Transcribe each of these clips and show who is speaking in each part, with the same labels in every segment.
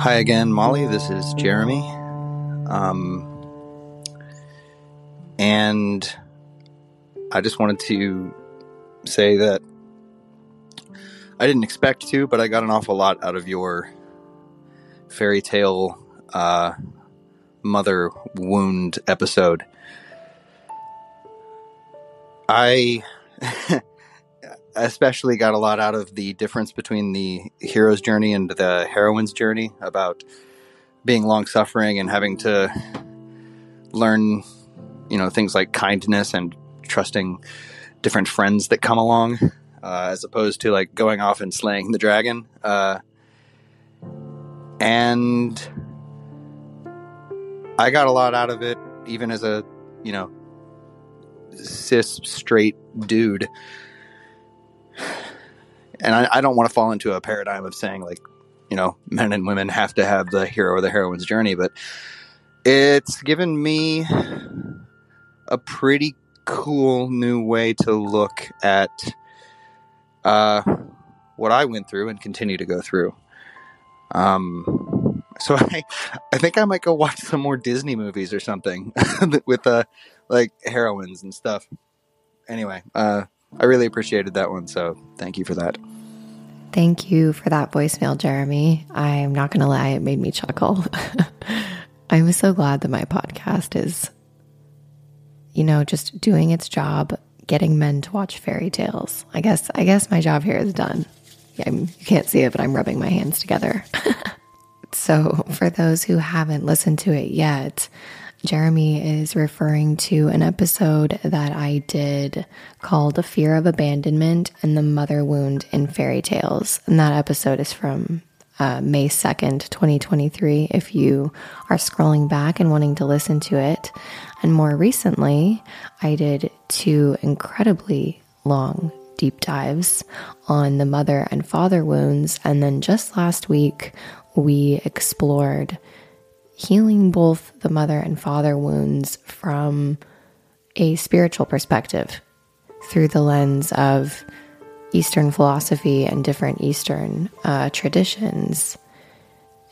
Speaker 1: Hi again, Molly. This is Jeremy. Um, and I just wanted to say that I didn't expect to, but I got an awful lot out of your fairy tale uh, mother wound episode. I especially got a lot out of the difference between the hero's journey and the heroine's journey about being long suffering and having to learn, you know, things like kindness and trusting different friends that come along, uh, as opposed to like going off and slaying the dragon. Uh, and I got a lot out of it, even as a, you know, cis straight dude. And I, I don't want to fall into a paradigm of saying like, you know, men and women have to have the hero or the heroine's journey, but it's given me a pretty cool new way to look at uh, what I went through and continue to go through. Um, so I, I think I might go watch some more Disney movies or something with uh, like heroines and stuff. Anyway, uh, I really appreciated that one, so thank you for that.
Speaker 2: Thank you for that voicemail, Jeremy. I'm not going to lie, it made me chuckle. I'm so glad that my podcast is, you know, just doing its job, getting men to watch fairy tales. I guess, I guess my job here is done. Yeah, you can't see it, but I'm rubbing my hands together. so, for those who haven't listened to it yet, Jeremy is referring to an episode that I did called The Fear of Abandonment and the Mother Wound in Fairy Tales. And that episode is from uh, May 2nd, 2023, if you are scrolling back and wanting to listen to it. And more recently, I did two incredibly long deep dives on the mother and father wounds. And then just last week, we explored healing both the mother and father wounds from a spiritual perspective through the lens of Eastern philosophy and different Eastern uh, traditions.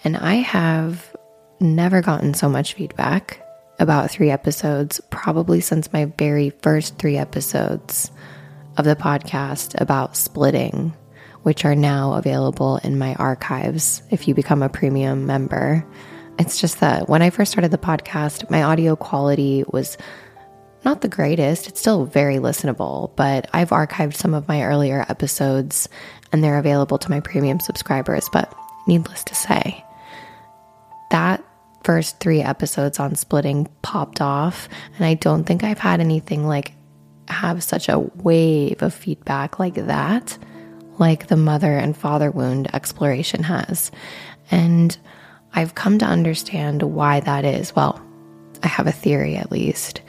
Speaker 2: And I have never gotten so much feedback about three episodes, probably since my very first three episodes of the podcast about splitting, which are now available in my archives if you become a premium member. It's just that when I first started the podcast, my audio quality was not the greatest. It's still very listenable, but I've archived some of my earlier episodes and they're available to my premium subscribers. But needless to say, that first three episodes on splitting popped off. And I don't think I've had anything like have such a wave of feedback like that, like the mother and father wound exploration has. And I've come to understand why that is. Well, I have a theory at least.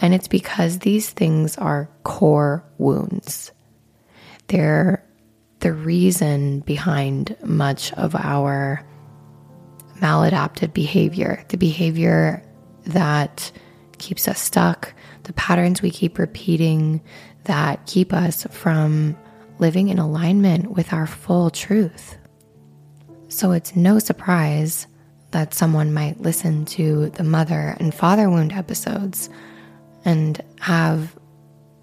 Speaker 2: And it's because these things are core wounds. They're the reason behind much of our maladaptive behavior, the behavior that keeps us stuck, the patterns we keep repeating that keep us from living in alignment with our full truth. So it's no surprise that someone might listen to the mother and father wound episodes and have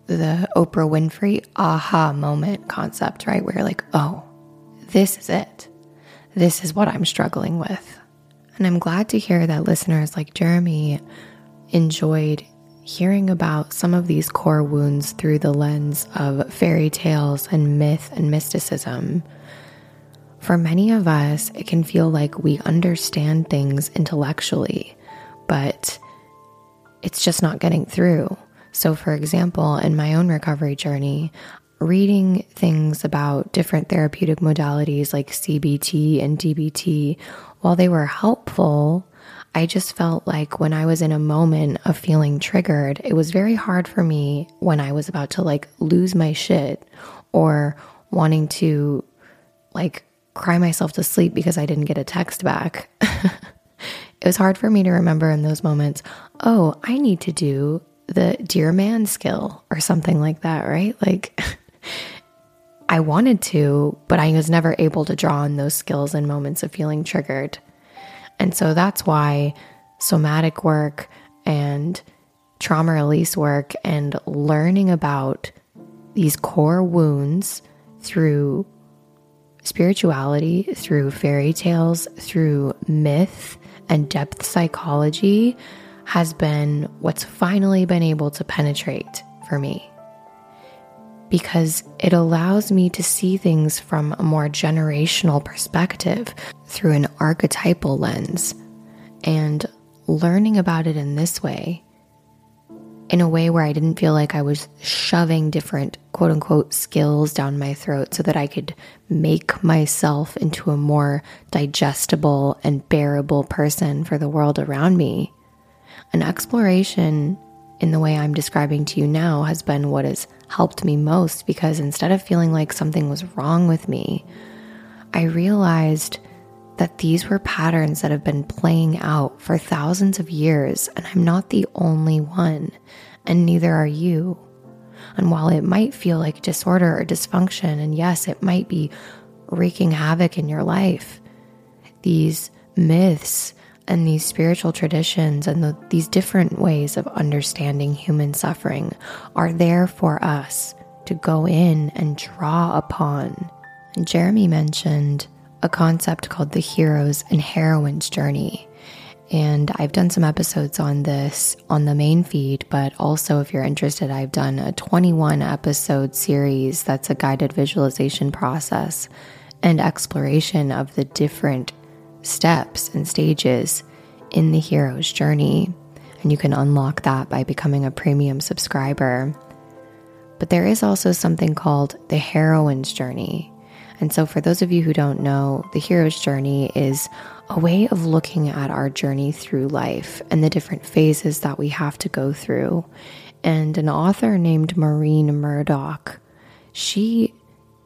Speaker 2: the Oprah Winfrey aha moment concept, right? Where you're like, oh, this is it. This is what I'm struggling with. And I'm glad to hear that listeners like Jeremy enjoyed hearing about some of these core wounds through the lens of fairy tales and myth and mysticism. For many of us, it can feel like we understand things intellectually, but it's just not getting through. So, for example, in my own recovery journey, reading things about different therapeutic modalities like CBT and DBT, while they were helpful, I just felt like when I was in a moment of feeling triggered, it was very hard for me when I was about to like lose my shit or wanting to like cry myself to sleep because I didn't get a text back. it was hard for me to remember in those moments, oh, I need to do the dear man skill or something like that, right? Like I wanted to, but I was never able to draw on those skills in moments of feeling triggered. And so that's why somatic work and trauma release work and learning about these core wounds through spirituality, through fairy tales, through myth and depth psychology has been what's finally been able to penetrate for me because it allows me to see things from a more generational perspective through an archetypal lens. And learning about it in this way, in a way where I didn't feel like I was shoving different quote unquote skills down my throat so that I could make myself into a more digestible and bearable person for the world around me. An exploration in the way I'm describing to you now has been what has helped me most because instead of feeling like something was wrong with me, I realized that these were patterns that have been playing out for thousands of years, and I'm not the only one, and neither are you. And while it might feel like disorder or dysfunction, and yes, it might be wreaking havoc in your life, these myths and these spiritual traditions and the, these different ways of understanding human suffering are there for us to go in and draw upon. And Jeremy mentioned a concept called the hero's and heroine's journey. And I've done some episodes on this on the main feed, but also if you're interested, I've done a 21 episode series that's a guided visualization process and exploration of the different steps and stages in the hero's journey. And you can unlock that by becoming a premium subscriber. But there is also something called the heroine's journey. And so, for those of you who don't know, the hero's journey is a way of looking at our journey through life and the different phases that we have to go through. And an author named Maureen Murdock, she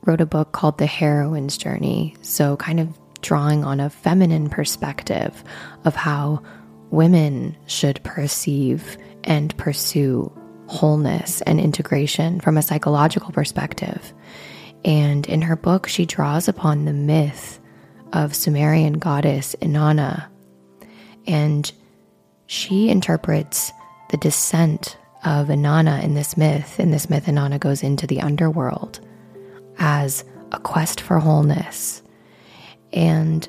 Speaker 2: wrote a book called The Heroine's Journey. So, kind of drawing on a feminine perspective of how women should perceive and pursue wholeness and integration from a psychological perspective. And in her book, she draws upon the myth of Sumerian goddess Inanna. And she interprets the descent of Inanna in this myth. In this myth, Inanna goes into the underworld as a quest for wholeness and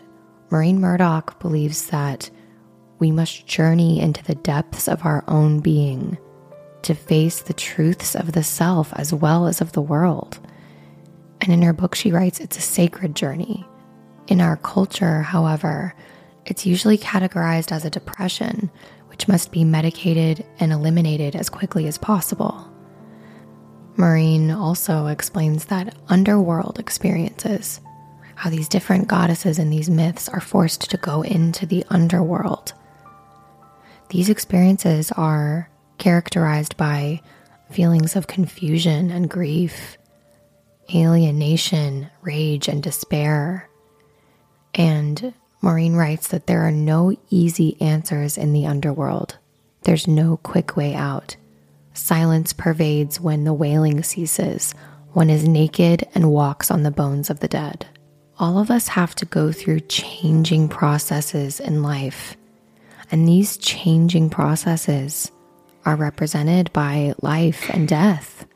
Speaker 2: Maureen Murdock believes that we must journey into the depths of our own being to face the truths of the self as well as of the world. And in her book, she writes it's a sacred journey. In our culture, however, it's usually categorized as a depression, which must be medicated and eliminated as quickly as possible. Maureen also explains that underworld experiences, how these different goddesses in these myths are forced to go into the underworld. These experiences are characterized by feelings of confusion and grief, alienation, rage, and despair. And Maureen writes that there are no easy answers in the underworld. There's no quick way out. Silence pervades when the wailing ceases. One is naked and walks on the bones of the dead. All of us have to go through changing processes in life. And these changing processes are represented by life and death,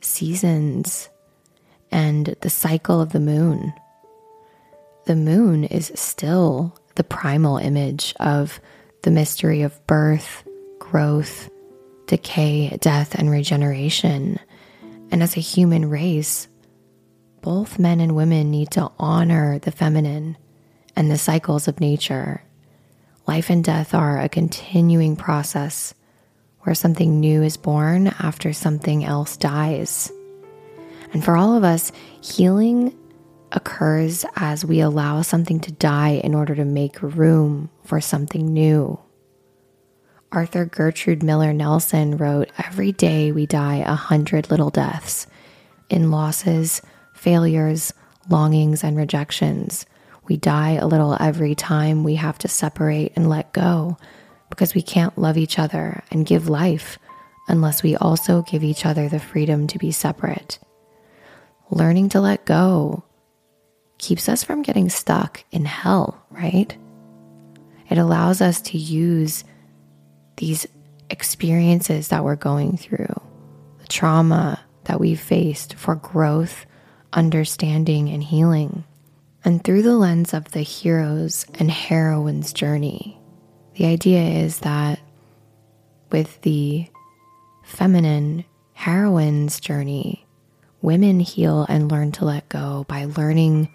Speaker 2: seasons, and the cycle of the moon. The moon is still the primal image of the mystery of birth, growth, decay, death, and regeneration. And as a human race, both men and women need to honor the feminine and the cycles of nature. Life and death are a continuing process where something new is born after something else dies. And for all of us, healing occurs as we allow something to die in order to make room for something new. Arthur Gertrude Miller Nelson wrote Every day we die a hundred little deaths in losses, failures, longings, and rejections. We die a little every time we have to separate and let go because we can't love each other and give life unless we also give each other the freedom to be separate. Learning to let go keeps us from getting stuck in hell, right? It allows us to use these experiences that we're going through, the trauma that we've faced for growth, understanding, and healing. And through the lens of the hero's and heroine's journey, the idea is that with the feminine heroine's journey, women heal and learn to let go by learning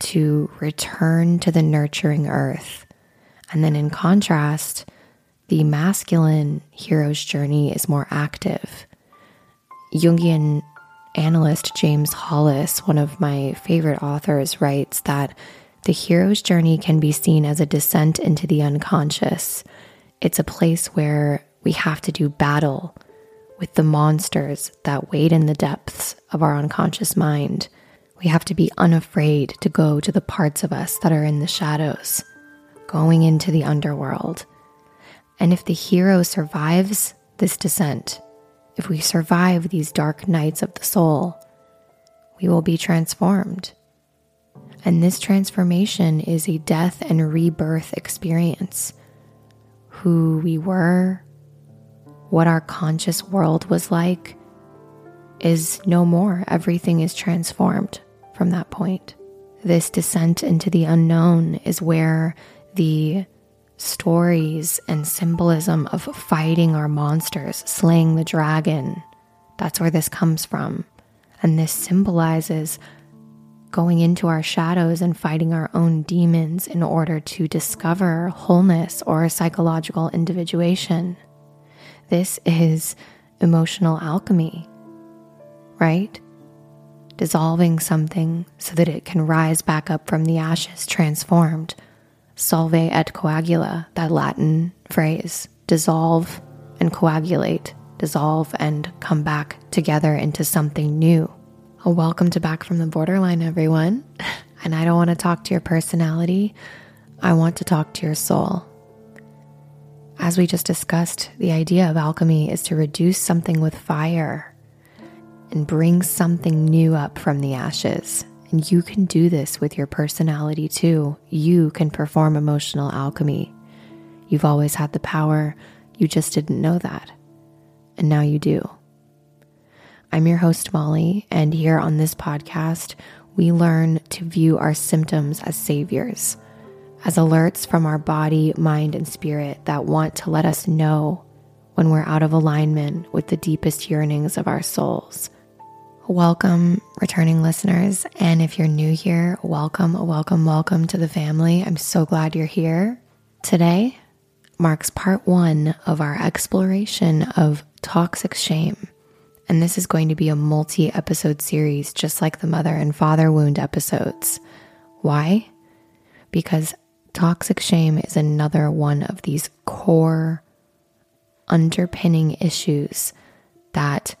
Speaker 2: to return to the nurturing earth. And then, in contrast, the masculine hero's journey is more active. Jungian analyst James Hollis, one of my favorite authors, writes that the hero's journey can be seen as a descent into the unconscious. It's a place where we have to do battle with the monsters that wait in the depths of our unconscious mind. We have to be unafraid to go to the parts of us that are in the shadows, going into the underworld. And if the hero survives this descent, if we survive these dark nights of the soul, we will be transformed. And this transformation is a death and rebirth experience. Who we were, what our conscious world was like, is no more. Everything is transformed from that point. This descent into the unknown is where the stories and symbolism of fighting our monsters, slaying the dragon, that's where this comes from. And this symbolizes going into our shadows and fighting our own demons in order to discover wholeness or psychological individuation. This is emotional alchemy, right? Dissolving something so that it can rise back up from the ashes transformed. Solve et coagula, that Latin phrase. Dissolve and coagulate, dissolve and come back together into something new. A welcome to Back from the Borderline, everyone. And I don't want to talk to your personality, I want to talk to your soul. As we just discussed, the idea of alchemy is to reduce something with fire and bring something new up from the ashes. And you can do this with your personality too. You can perform emotional alchemy. You've always had the power, you just didn't know that. And now you do. I'm your host, Molly, and here on this podcast, we learn to view our symptoms as saviors, as alerts from our body, mind, and spirit that want to let us know when we're out of alignment with the deepest yearnings of our souls. Welcome, returning listeners. And if you're new here, welcome, welcome, welcome to the family. I'm so glad you're here. Today marks part one of our exploration of toxic shame. And this is going to be a multi episode series, just like the mother and father wound episodes. Why? Because toxic shame is another one of these core underpinning issues that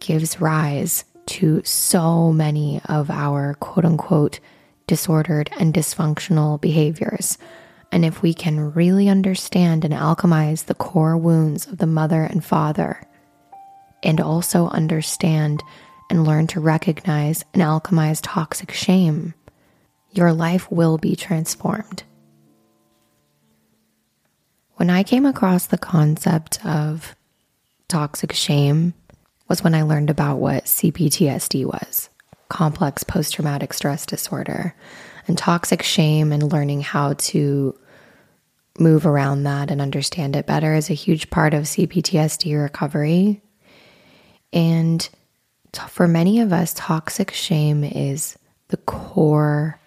Speaker 2: gives rise to so many of our quote unquote disordered and dysfunctional behaviors. And if we can really understand and alchemize the core wounds of the mother and father, and also understand and learn to recognize and alchemize toxic shame, your life will be transformed. When I came across the concept of toxic shame was when I learned about what CPTSD was, complex post traumatic stress disorder, and toxic shame and learning how to move around that and understand it better is a huge part of CPTSD recovery. And for many of us, toxic shame is the core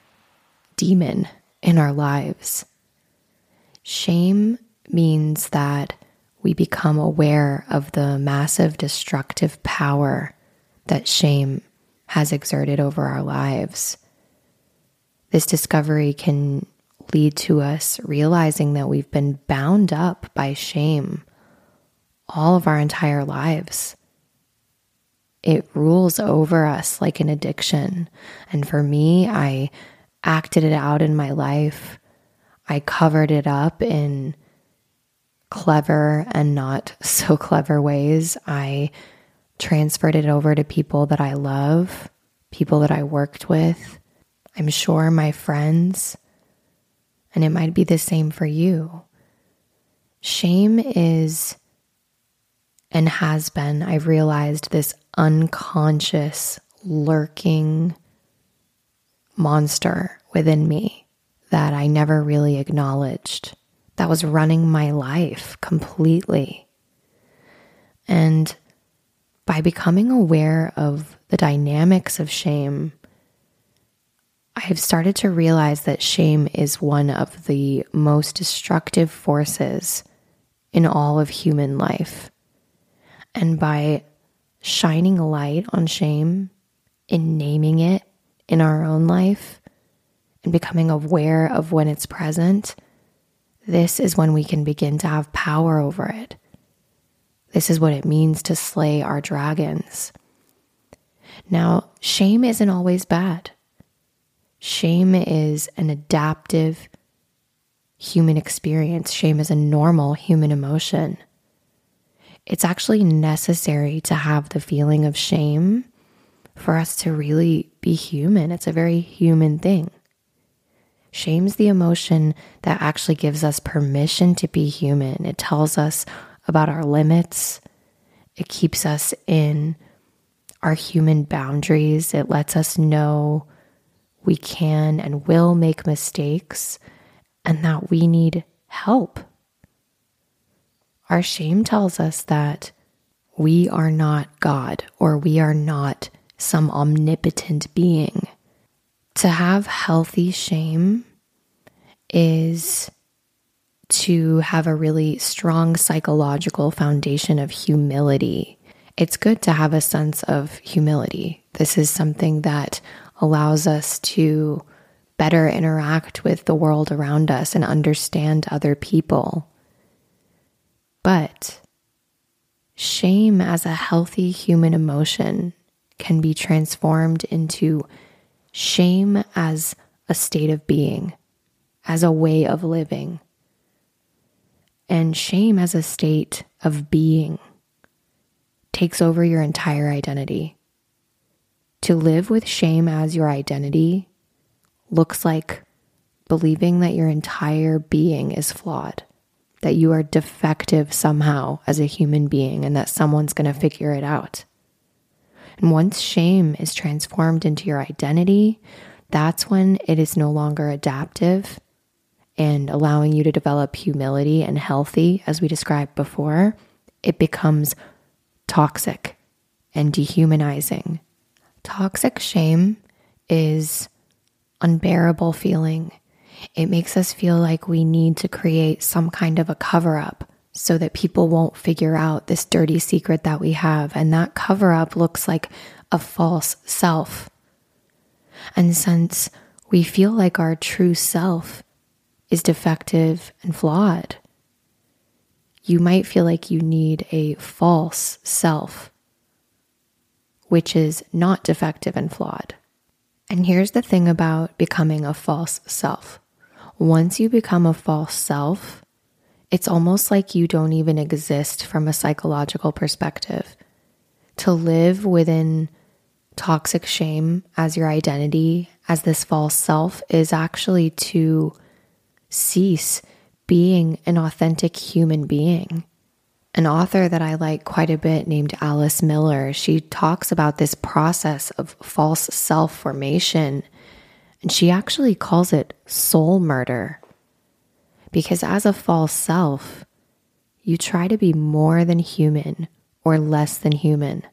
Speaker 2: demon in our lives. Shame means that we become aware of the massive destructive power that shame has exerted over our lives. This discovery can lead to us realizing that we've been bound up by shame all of our entire lives. It rules over us like an addiction. And for me, I acted it out in my life. I covered it up in clever and not so clever ways. I transferred it over to people that I love, people that I worked with. I'm sure my friends, and it might be the same for you. Shame is and has been, I've realized, this unconscious, lurking monster within me that I never really acknowledged that was running my life completely. And by becoming aware of the dynamics of shame, I have started to realize that shame is one of the most destructive forces in all of human life. And by shining a light on shame and naming it in our own life and becoming aware of when it's present, this is when we can begin to have power over it. This is what it means to slay our dragons. Now, shame isn't always bad. Shame is an adaptive human experience. Shame is a normal human emotion. It's actually necessary to have the feeling of shame for us to really be human. It's a very human thing. Shame's the emotion that actually gives us permission to be human. It tells us about our limits, it keeps us in our human boundaries, it lets us know we can and will make mistakes and that we need help. Our shame tells us that we are not God or we are not some omnipotent being. To have healthy shame is to have a really strong psychological foundation of humility. It's good to have a sense of humility. This is something that allows us to better interact with the world around us and understand other people. But shame as a healthy human emotion can be transformed into shame as a state of being, as a way of living, and shame as a state of being takes over your entire identity. To live with shame as your identity looks like believing that your entire being is flawed, that you are defective somehow as a human being, and that someone's going to figure it out. And once shame is transformed into your identity, that's when it is no longer adaptive and allowing you to develop humility and healthy, as we described before. It becomes toxic and dehumanizing. Toxic shame is unbearable feeling. It makes us feel like we need to create some kind of a cover up so that people won't figure out this dirty secret that we have. And that cover up looks like a false self. And since we feel like our true self is defective and flawed, you might feel like you need a false self, which is not defective and flawed. And here's the thing about becoming a false self once you become a false self, it's almost like you don't even exist from a psychological perspective. To live within toxic shame as your identity, as this false self, is actually to cease being an authentic human being. An author that I like quite a bit named Alice Miller, she talks about this process of false self formation, and she actually calls it soul murder. Because as a false self, you try to be more than human or less than human.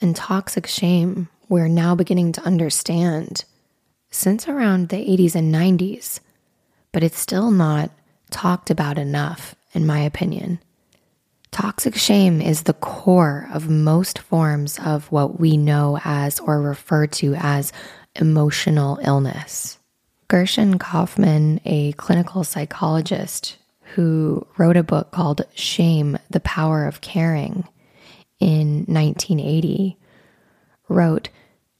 Speaker 2: And toxic shame, we're now beginning to understand since around the 80s and 90s, but it's still not talked about enough, in my opinion. Toxic shame is the core of most forms of what we know as or refer to as emotional illness. Gershon Kaufman, a clinical psychologist who wrote a book called Shame The Power of Caring in 1980, wrote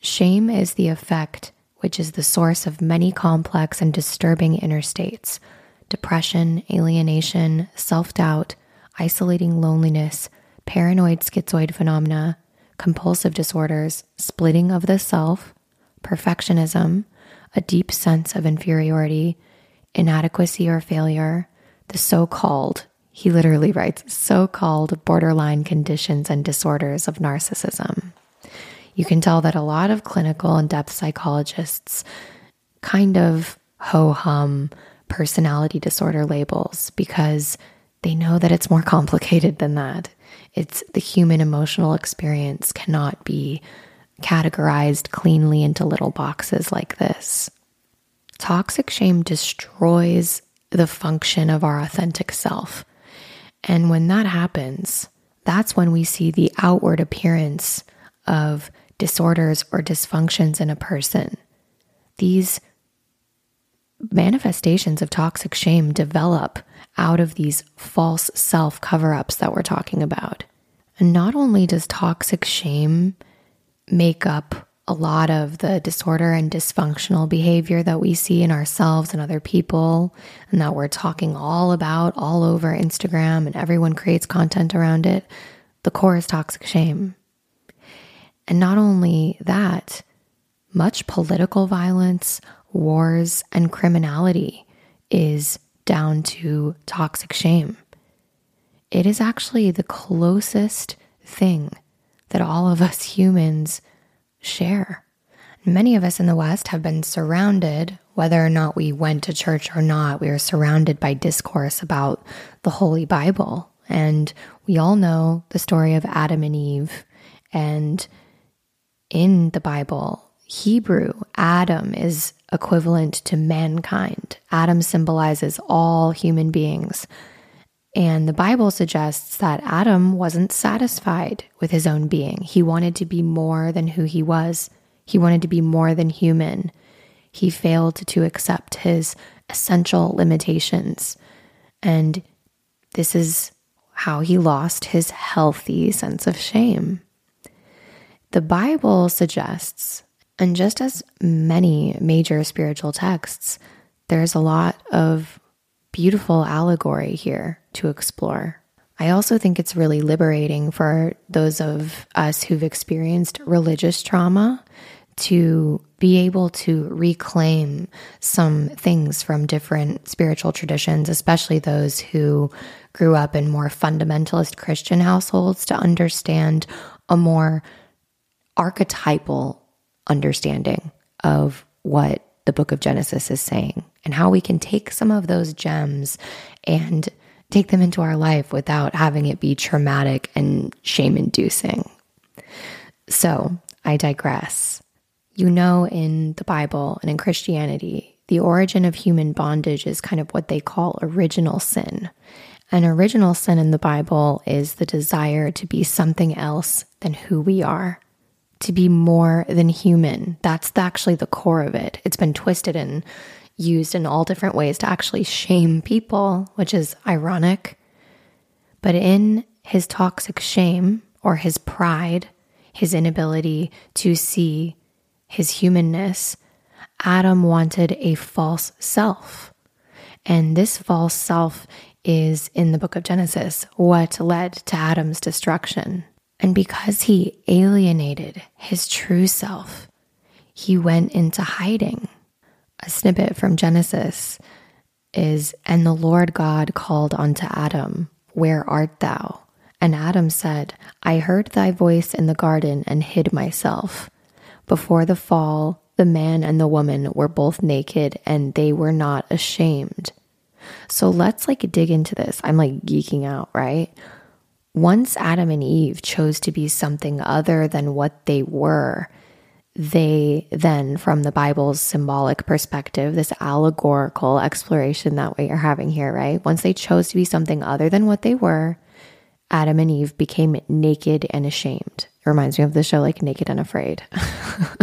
Speaker 2: Shame is the effect which is the source of many complex and disturbing inner states. Depression, alienation, self doubt, isolating loneliness, paranoid schizoid phenomena, compulsive disorders, splitting of the self, perfectionism, a deep sense of inferiority, inadequacy or failure, the so called, he literally writes, so called borderline conditions and disorders of narcissism. You can tell that a lot of clinical and depth psychologists kind of ho hum personality disorder labels because they know that it's more complicated than that. It's the human emotional experience cannot be categorized cleanly into little boxes like this. Toxic shame destroys the function of our authentic self. And when that happens, that's when we see the outward appearance of disorders or dysfunctions in a person. These manifestations of toxic shame develop out of these false self cover ups that we're talking about. And not only does toxic shame make up a lot of the disorder and dysfunctional behavior that we see in ourselves and other people, and that we're talking all about all over Instagram, and everyone creates content around it. The core is toxic shame. And not only that, much political violence, wars, and criminality is down to toxic shame. It is actually the closest thing that all of us humans share. Many of us in the West have been surrounded, whether or not we went to church or not, we are surrounded by discourse about the Holy Bible. And we all know the story of Adam and Eve. And in the Bible, Hebrew, Adam is equivalent to mankind. Adam symbolizes all human beings. And the Bible suggests that Adam wasn't satisfied with his own being. He wanted to be more than who he was, he wanted to be more than human. He failed to accept his essential limitations. And this is how he lost his healthy sense of shame. The Bible suggests, and just as many major spiritual texts, there's a lot of beautiful allegory here to explore. I also think it's really liberating for those of us who've experienced religious trauma to be able to reclaim some things from different spiritual traditions, especially those who grew up in more fundamentalist Christian households, to understand a more archetypal understanding of what the book of Genesis is saying and how we can take some of those gems and take them into our life without having it be traumatic and shame inducing. So I digress. You know, in the Bible and in Christianity, the origin of human bondage is kind of what they call original sin. An original sin in the Bible is the desire to be something else than who we are, to be more than human. That's actually the core of it. It's been twisted and used in all different ways to actually shame people, which is ironic. But in his toxic shame or his pride, his inability to see his humanness, Adam wanted a false self. And this false self is in the book of Genesis, what led to Adam's destruction. And because he alienated his true self, he went into hiding. A snippet from Genesis is And the Lord God called unto Adam, Where art thou? And Adam said, I heard thy voice in the garden and hid myself. Before the fall, the man and the woman were both naked and they were not ashamed. So let's like dig into this. I'm like geeking out, right? Once Adam and Eve chose to be something other than what they were, they then, from the Bible's symbolic perspective, this allegorical exploration that we are having here, right? Once they chose to be something other than what they were, Adam and Eve became naked and ashamed. It reminds me of the show like Naked and Afraid.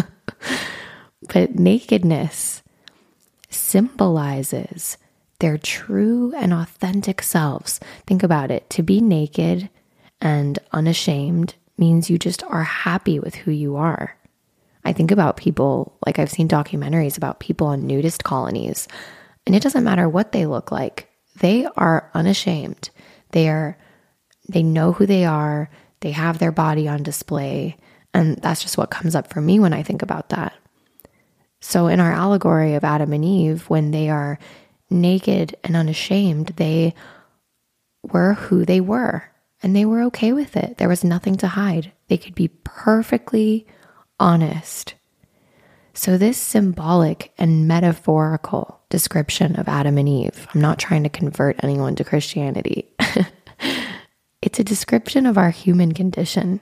Speaker 2: but nakedness symbolizes their true and authentic selves. Think about it. To be naked and unashamed means you just are happy with who you are. I think about people, like I've seen documentaries about people on nudist colonies, and it doesn't matter what they look like. They are unashamed. They are they know who they are. They have their body on display, and that's just what comes up for me when I think about that. So in our allegory of Adam and Eve, when they are naked and unashamed, they were who they were, and they were okay with it. There was nothing to hide. They could be perfectly honest. So, this symbolic and metaphorical description of Adam and Eve, I'm not trying to convert anyone to Christianity. it's a description of our human condition,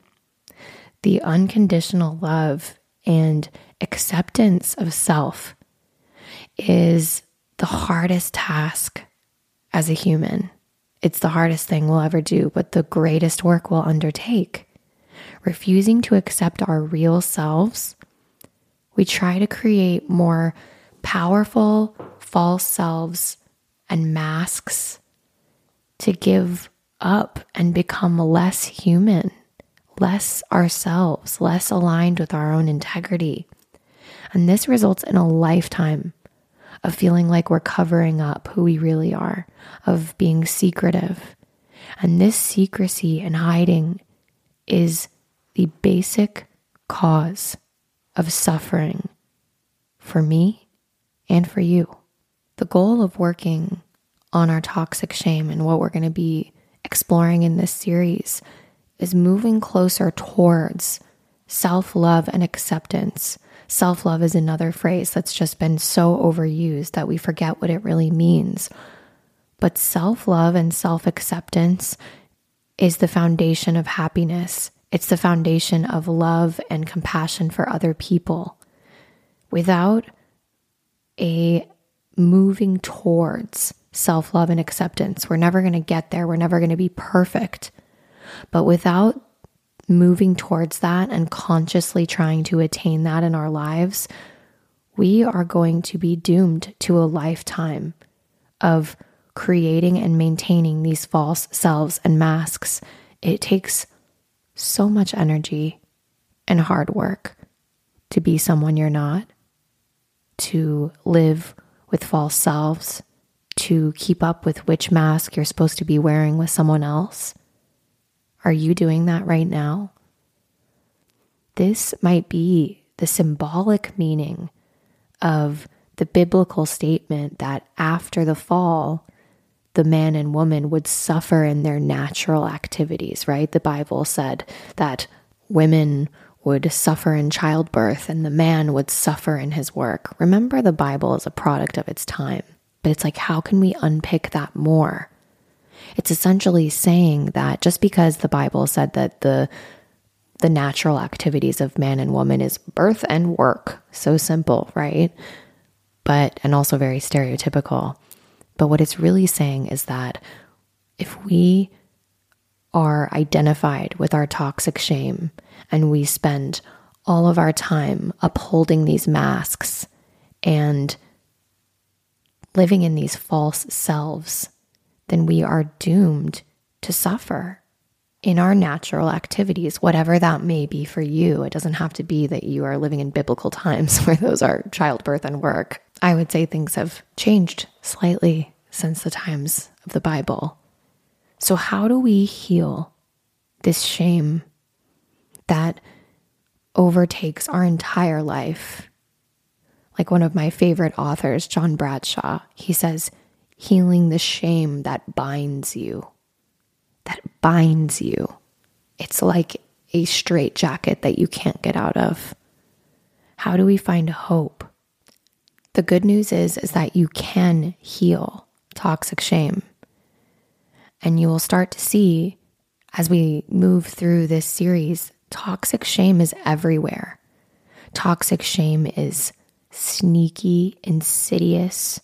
Speaker 2: the unconditional love and acceptance of self is the hardest task as a human. It's the hardest thing we'll ever do, but the greatest work we'll undertake refusing to accept our real selves, we try to create more powerful false selves and masks to give up and become less human, less ourselves, less aligned with our own integrity. And this results in a lifetime of feeling like we're covering up who we really are, of being secretive. And this secrecy and hiding is the basic cause of suffering for me and for you. The goal of working on our toxic shame and what we're going to be exploring in this series is moving closer towards self love and acceptance. Self love is another phrase that's just been so overused that we forget what it really means. But self love and self acceptance is the foundation of happiness it's the foundation of love and compassion for other people. Without a moving towards self love and acceptance, we're never going to get there. We're never going to be perfect. But without moving towards that and consciously trying to attain that in our lives, we are going to be doomed to a lifetime of creating and maintaining these false selves and masks. It takes so much energy and hard work to be someone you're not, to live with false selves, to keep up with which mask you're supposed to be wearing with someone else. Are you doing that right now? This might be the symbolic meaning of the biblical statement that after the fall, the man and woman would suffer in their natural activities, right? The Bible said that women would suffer in childbirth and the man would suffer in his work. Remember, the Bible is a product of its time, but it's like, how can we unpick that more? It's essentially saying that just because the Bible said that the the natural activities of man and woman is birth and work, so simple, right? But and also very stereotypical. But what it's really saying is that if we are identified with our toxic shame and we spend all of our time upholding these masks and living in these false selves, then we are doomed to suffer in our natural activities, whatever that may be for you. It doesn't have to be that you are living in biblical times where those are childbirth and work. I would say things have changed slightly since the times of the Bible. So, how do we heal this shame that overtakes our entire life? Like one of my favorite authors, John Bradshaw, he says, healing the shame that binds you. That binds you. It's like a straitjacket that you can't get out of. How do we find hope? The good news is, is that you can heal toxic shame. And you will start to see as we move through this series, toxic shame is everywhere. Toxic shame is sneaky, insidious,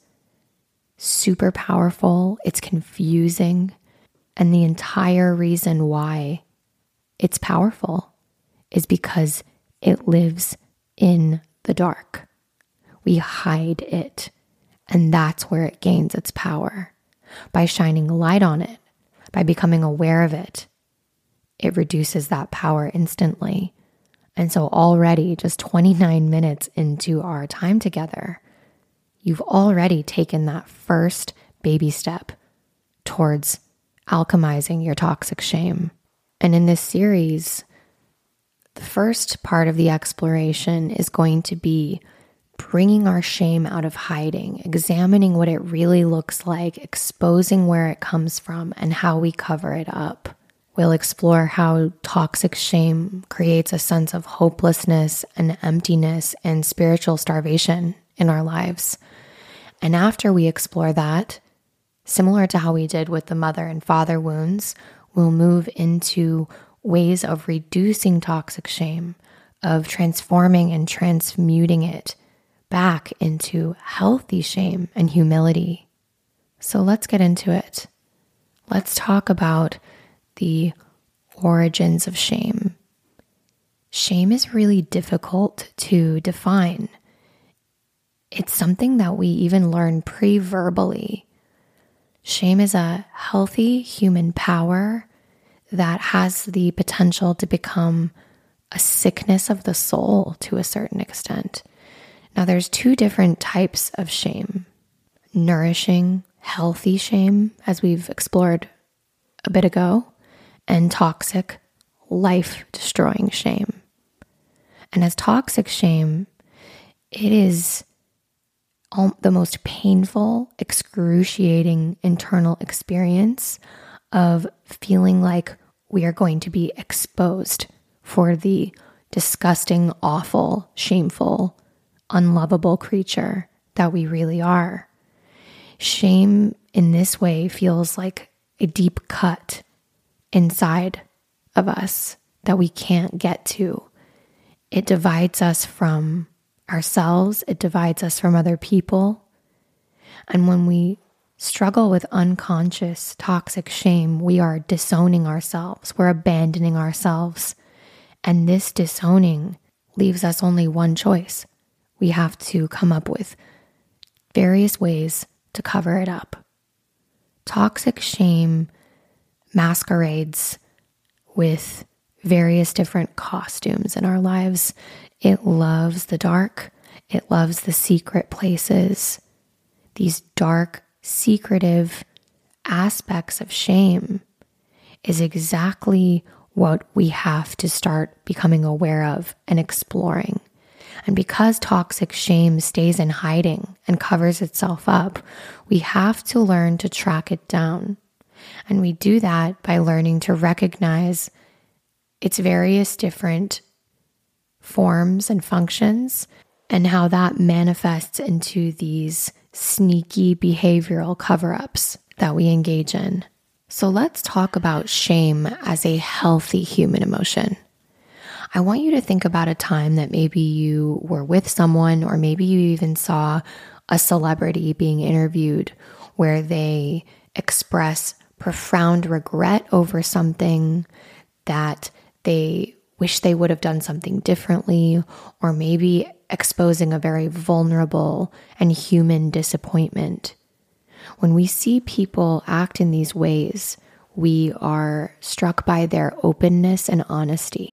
Speaker 2: super powerful, it's confusing. And the entire reason why it's powerful is because it lives in the dark. We hide it, and that's where it gains its power. By shining light on it, by becoming aware of it, it reduces that power instantly. And so, already just 29 minutes into our time together, you've already taken that first baby step towards alchemizing your toxic shame. And in this series, the first part of the exploration is going to be bringing our shame out of hiding, examining what it really looks like, exposing where it comes from, and how we cover it up. We'll explore how toxic shame creates a sense of hopelessness and emptiness and spiritual starvation in our lives. And after we explore that, similar to how we did with the mother and father wounds, we'll move into ways of reducing toxic shame, of transforming and transmuting it back into healthy shame and humility. So let's get into it. Let's talk about the origins of shame. Shame is really difficult to define. It's something that we even learn pre verbally. Shame is a healthy human power that has the potential to become a sickness of the soul to a certain extent. Now, there's two different types of shame nourishing, healthy shame, as we've explored a bit ago, and toxic, life destroying shame. And as toxic shame, it is the most painful, excruciating internal experience of feeling like we are going to be exposed for the disgusting, awful, shameful, unlovable creature that we really are. Shame in this way feels like a deep cut inside of us that we can't get to. It divides us from ourselves, it divides us from other people. And when we struggle with unconscious toxic shame, we are disowning ourselves, we're abandoning ourselves. And this disowning leaves us only one choice. We have to come up with various ways to cover it up. Toxic shame masquerades with various different costumes in our lives. It loves the dark, it loves the secret places, these dark, secretive aspects of shame is exactly what we have to start becoming aware of and exploring. And because toxic shame stays in hiding and covers itself up, we have to learn to track it down. And we do that by learning to recognize its various different forms and functions, and how that manifests into these sneaky behavioral cover ups that we engage in. So let's talk about shame as a healthy human emotion. I want you to think about a time that maybe you were with someone, or maybe you even saw a celebrity being interviewed where they express profound regret over something that they wish they would have done something differently, or maybe exposing a very vulnerable and human disappointment. When we see people act in these ways, we are struck by their openness and honesty.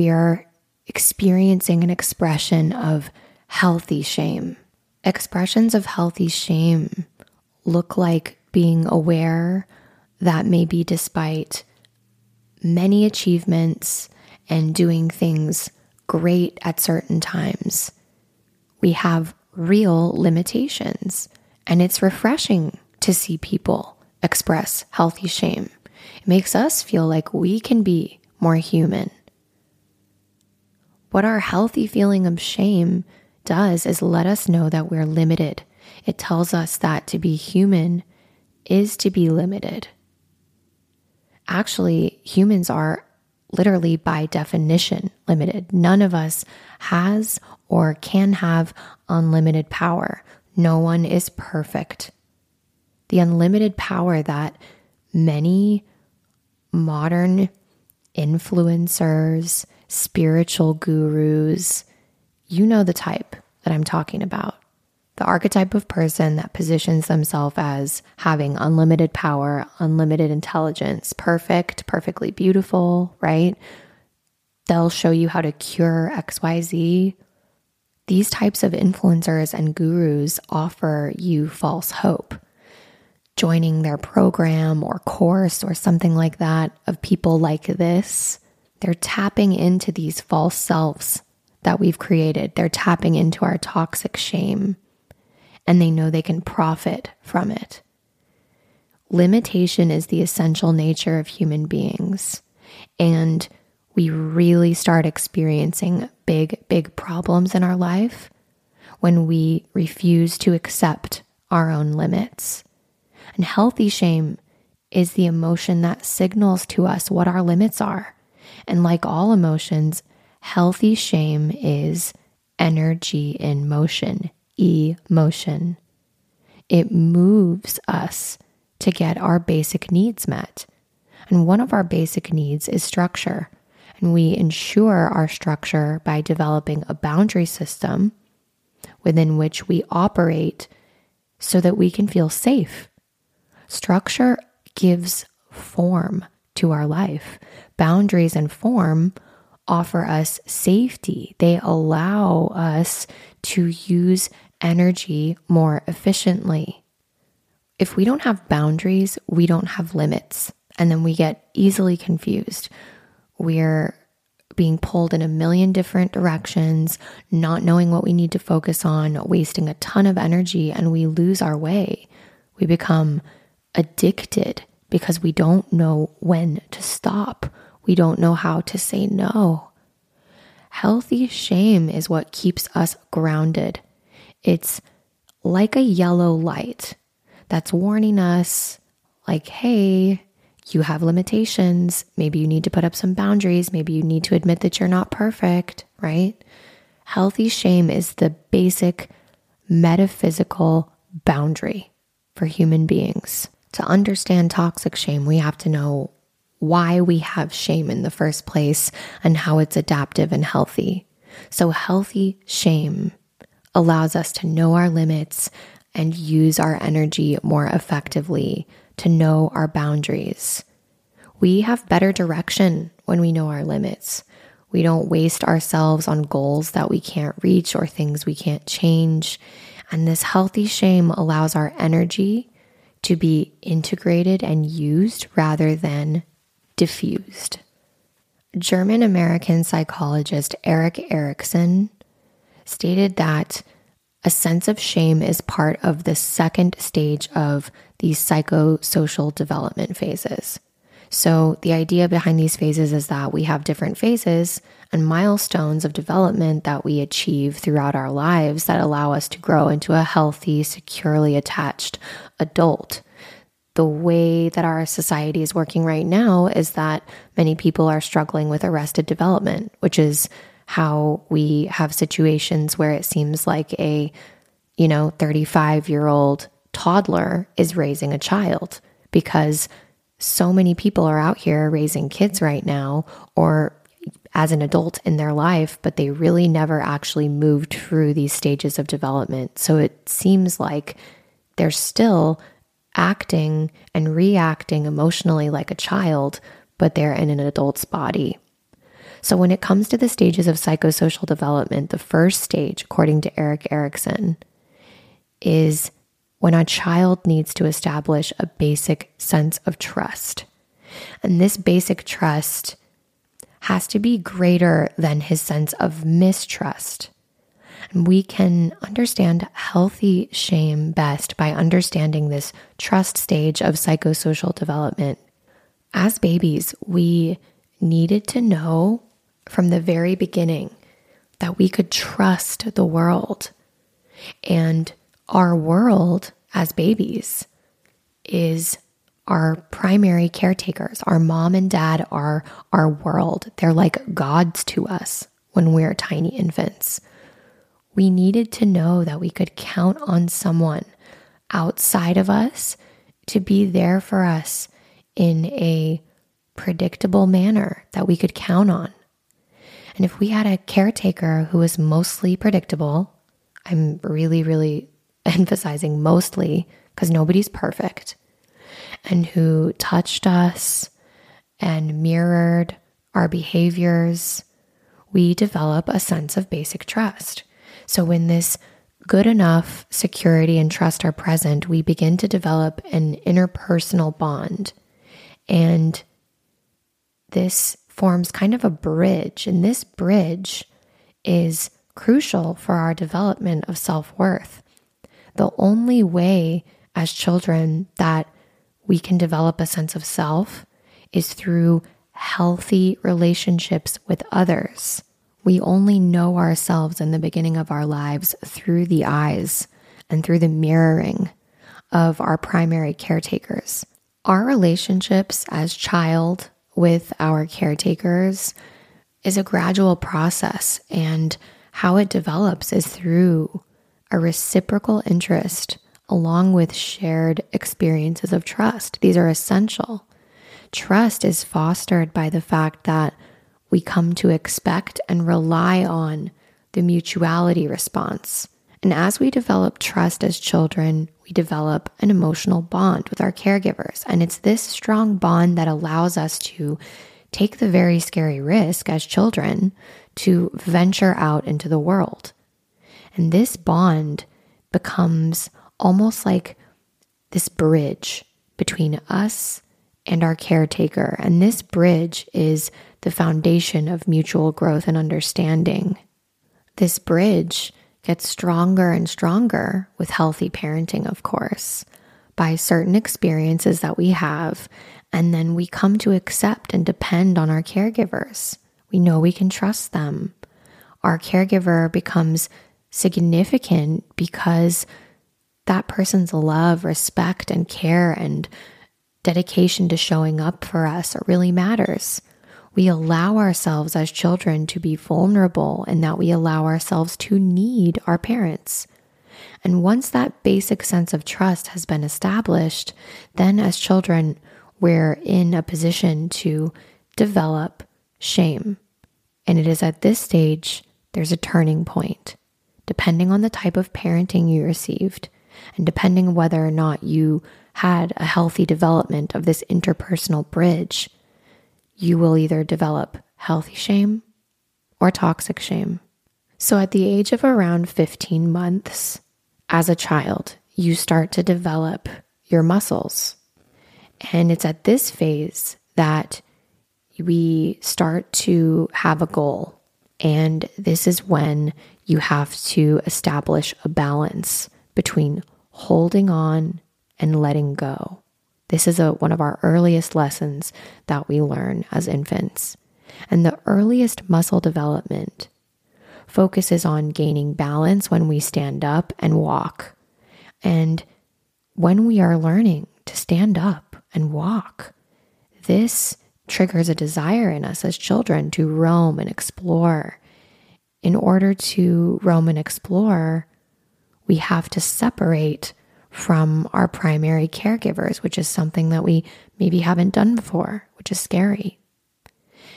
Speaker 2: We are experiencing an expression of healthy shame. Expressions of healthy shame look like being aware that maybe despite many achievements and doing things great at certain times. We have real limitations, and it's refreshing to see people express healthy shame. It makes us feel like we can be more human. What our healthy feeling of shame does is let us know that we're limited. It tells us that to be human is to be limited actually, humans are literally by definition limited. None of us has or can have unlimited power. No one is perfect. The unlimited power that many modern influencers, spiritual gurus, you know the type that I'm talking about the archetype of person that positions themselves as having unlimited power, unlimited intelligence, perfect, perfectly beautiful, right? They'll show you how to cure XYZ. These types of influencers and gurus offer you false hope. Joining their program or course or something like that of people like this, they're tapping into these false selves that we've created. They're tapping into our toxic shame and they know they can profit from it. Limitation is the essential nature of human beings. And we really start experiencing big, big problems in our life when we refuse to accept our own limits. And healthy shame is the emotion that signals to us what our limits are. And like all emotions, healthy shame is energy in motion emotion. It moves us to get our basic needs met. And one of our basic needs is structure. And we ensure our structure by developing a boundary system within which we operate so that we can feel safe. Structure gives form to our life. Boundaries and form offer us safety, they allow us to use energy more efficiently. If we don't have boundaries, we don't have limits, and then we get easily confused. We're being pulled in a million different directions, not knowing what we need to focus on, wasting a ton of energy, and we lose our way. We become addicted because we don't know when to stop. We don't know how to say no. Healthy shame is what keeps us grounded it's like a yellow light that's warning us, like, hey, you have limitations. Maybe you need to put up some boundaries. Maybe you need to admit that you're not perfect, right? Healthy shame is the basic metaphysical boundary for human beings. To understand toxic shame, we have to know why we have shame in the first place and how it's adaptive and healthy. So, healthy shame allows us to know our limits and use our energy more effectively, to know our boundaries. We have better direction when we know our limits. We don't waste ourselves on goals that we can't reach or things we can't change. And this healthy shame allows our energy to be integrated and used rather than diffused. German American psychologist Erik Erikson stated that a sense of shame is part of the second stage of these psychosocial development phases. So, the idea behind these phases is that we have different phases and milestones of development that we achieve throughout our lives that allow us to grow into a healthy, securely attached adult the way that our society is working right now is that many people are struggling with arrested development, which is how we have situations where it seems like a, you know, 35 year old toddler is raising a child because so many people are out here raising kids right now or as an adult in their life, but they really never actually moved through these stages of development. So it seems like they're still acting and reacting emotionally like a child, but they're in an adult's body. So, when it comes to the stages of psychosocial development, the first stage, according to Erik Erikson, is when a child needs to establish a basic sense of trust. And this basic trust has to be greater than his sense of mistrust. And we can understand healthy shame best by understanding this trust stage of psychosocial development. As babies, we needed to know from the very beginning that we could trust the world. And our world as babies is our primary caretakers. Our mom and dad are our world. They're like gods to us when we're tiny infants. We needed to know that we could count on someone outside of us to be there for us in a predictable manner that we could count on. And if we had a caretaker who was mostly predictable, I'm really, really emphasizing mostly because nobody's perfect, and who touched us and mirrored our behaviors, we develop a sense of basic trust. So when this good enough security and trust are present, we begin to develop an interpersonal bond. And this forms kind of a bridge. And this bridge is crucial for our development of self worth. The only way as children that we can develop a sense of self is through healthy relationships with others. We only know ourselves in the beginning of our lives through the eyes and through the mirroring of our primary caretakers. Our relationships as child with our caretakers is a gradual process, and how it develops is through a reciprocal interest along with shared experiences of trust. These are essential. Trust is fostered by the fact that we come to expect and rely on the mutuality response. And as we develop trust as children, we develop an emotional bond with our caregivers. And it's this strong bond that allows us to take the very scary risk as children to venture out into the world. And this bond becomes almost like this bridge between us and our caretaker. And this bridge is the foundation of mutual growth and understanding. This bridge gets stronger and stronger with healthy parenting, of course, by certain experiences that we have. And then we come to accept and depend on our caregivers. We know we can trust them. Our caregiver becomes significant because that person's love, respect, and care and dedication to showing up for us really matters. We allow ourselves as children to be vulnerable and that we allow ourselves to need our parents. And once that basic sense of trust has been established, then as children, we're in a position to develop shame. And it is at this stage there's a turning point. Depending on the type of parenting you received, and depending whether or not you had a healthy development of this interpersonal bridge, you will either develop healthy shame or toxic shame. So, at the age of around 15 months, as a child, you start to develop your muscles. And it's at this phase that we start to have a goal. And this is when you have to establish a balance between holding on and letting go. This is a, one of our earliest lessons that we learn as infants. And the earliest muscle development focuses on gaining balance when we stand up and walk. And when we are learning to stand up and walk, this triggers a desire in us as children to roam and explore. In order to roam and explore, we have to separate from our primary caregivers, which is something that we maybe haven't done before, which is scary.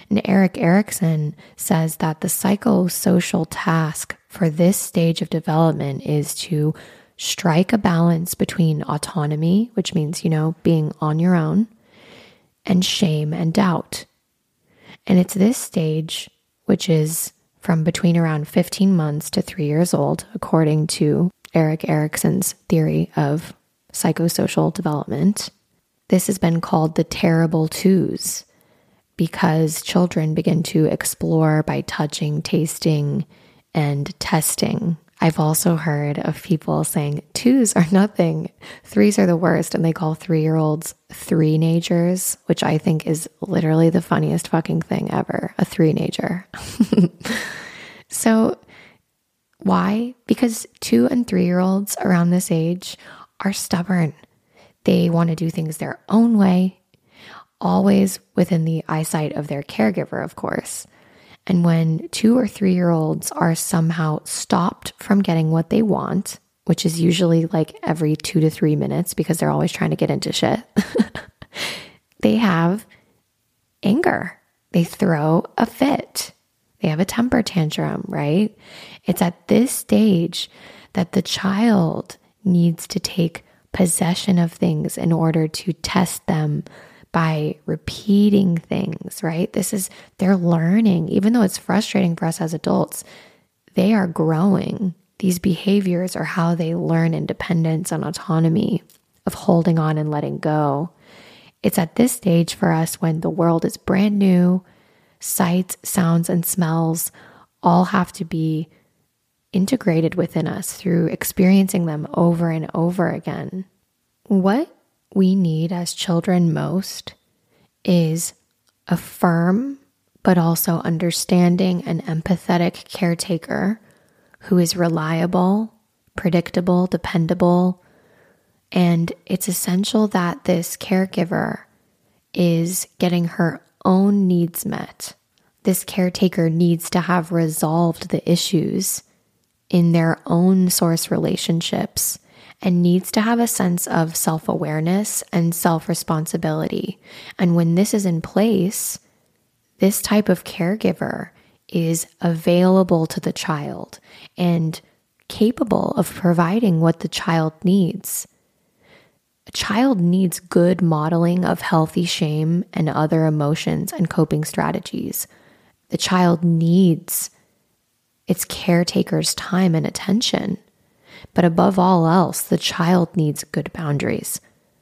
Speaker 2: And Erik Erikson says that the psychosocial task for this stage of development is to strike a balance between autonomy, which means, you know, being on your own, and shame and doubt. And it's this stage, which is from between around 15 months to three years old, according to Erik Erikson's theory of psychosocial development. This has been called the terrible twos because children begin to explore by touching, tasting, and testing. I've also heard of people saying twos are nothing, threes are the worst, and they call three year olds three nagers, which I think is literally the funniest fucking thing ever a three nager. so, why? Because two and three year olds around this age are stubborn. They want to do things their own way always within the eyesight of their caregiver, of course. And when two or three year olds are somehow stopped from getting what they want, which is usually like every two to three minutes because they're always trying to get into shit, they have anger. They throw a fit. They have a temper tantrum, right? It's at this stage that the child needs to take possession of things in order to test them by repeating things, right? This is, they're learning, even though it's frustrating for us as adults, they are growing. These behaviors are how they learn independence and autonomy of holding on and letting go. It's at this stage for us when the world is brand new, sights, sounds, and smells all have to be integrated within us through experiencing them over and over again. What we need as children most is a firm, but also understanding and empathetic caretaker who is reliable, predictable, dependable. And it's essential that this caregiver is getting her own needs met. This caretaker needs to have resolved the issues in their own source relationships and needs to have a sense of self awareness and self responsibility. And when this is in place, this type of caregiver is available to the child and capable of providing what the child needs. A child needs good modeling of healthy shame and other emotions and coping strategies. The child needs its caretaker's time and attention. But above all else, the child needs good boundaries.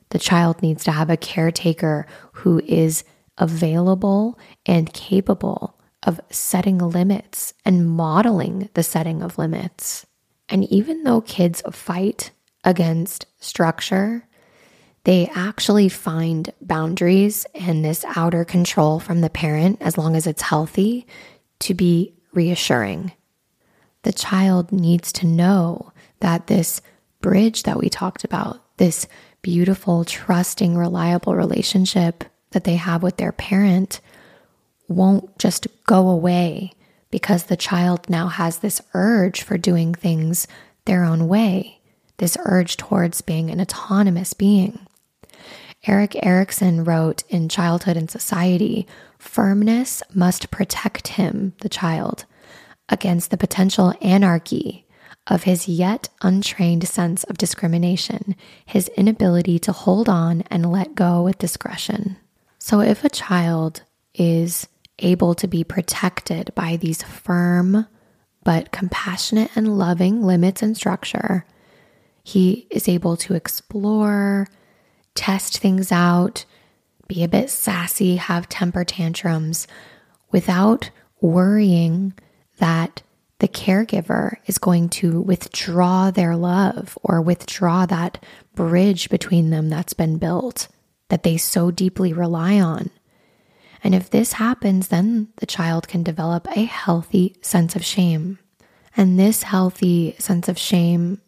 Speaker 2: The child needs to have a caretaker who is available and capable of setting limits and modeling the setting of limits. And even though kids fight against structure, they actually find boundaries and this outer control from the parent, as long as it's healthy, to be reassuring. The child needs to know that this bridge that we talked about, this beautiful, trusting, reliable relationship that they have with their parent won't just go away because the child now has this urge for doing things their own way, this urge towards being an autonomous being. Erik Erikson wrote in Childhood and Society firmness must protect him, the child, against the potential anarchy of his yet untrained sense of discrimination, his inability to hold on and let go with discretion. So, if a child is able to be protected by these firm but compassionate and loving limits and structure, he is able to explore, test things out, be a bit sassy, have temper tantrums without worrying that the caregiver is going to withdraw their love or withdraw that bridge between them that's been built that they so deeply rely on. And if this happens, then the child can develop a healthy sense of shame. And this healthy sense of shame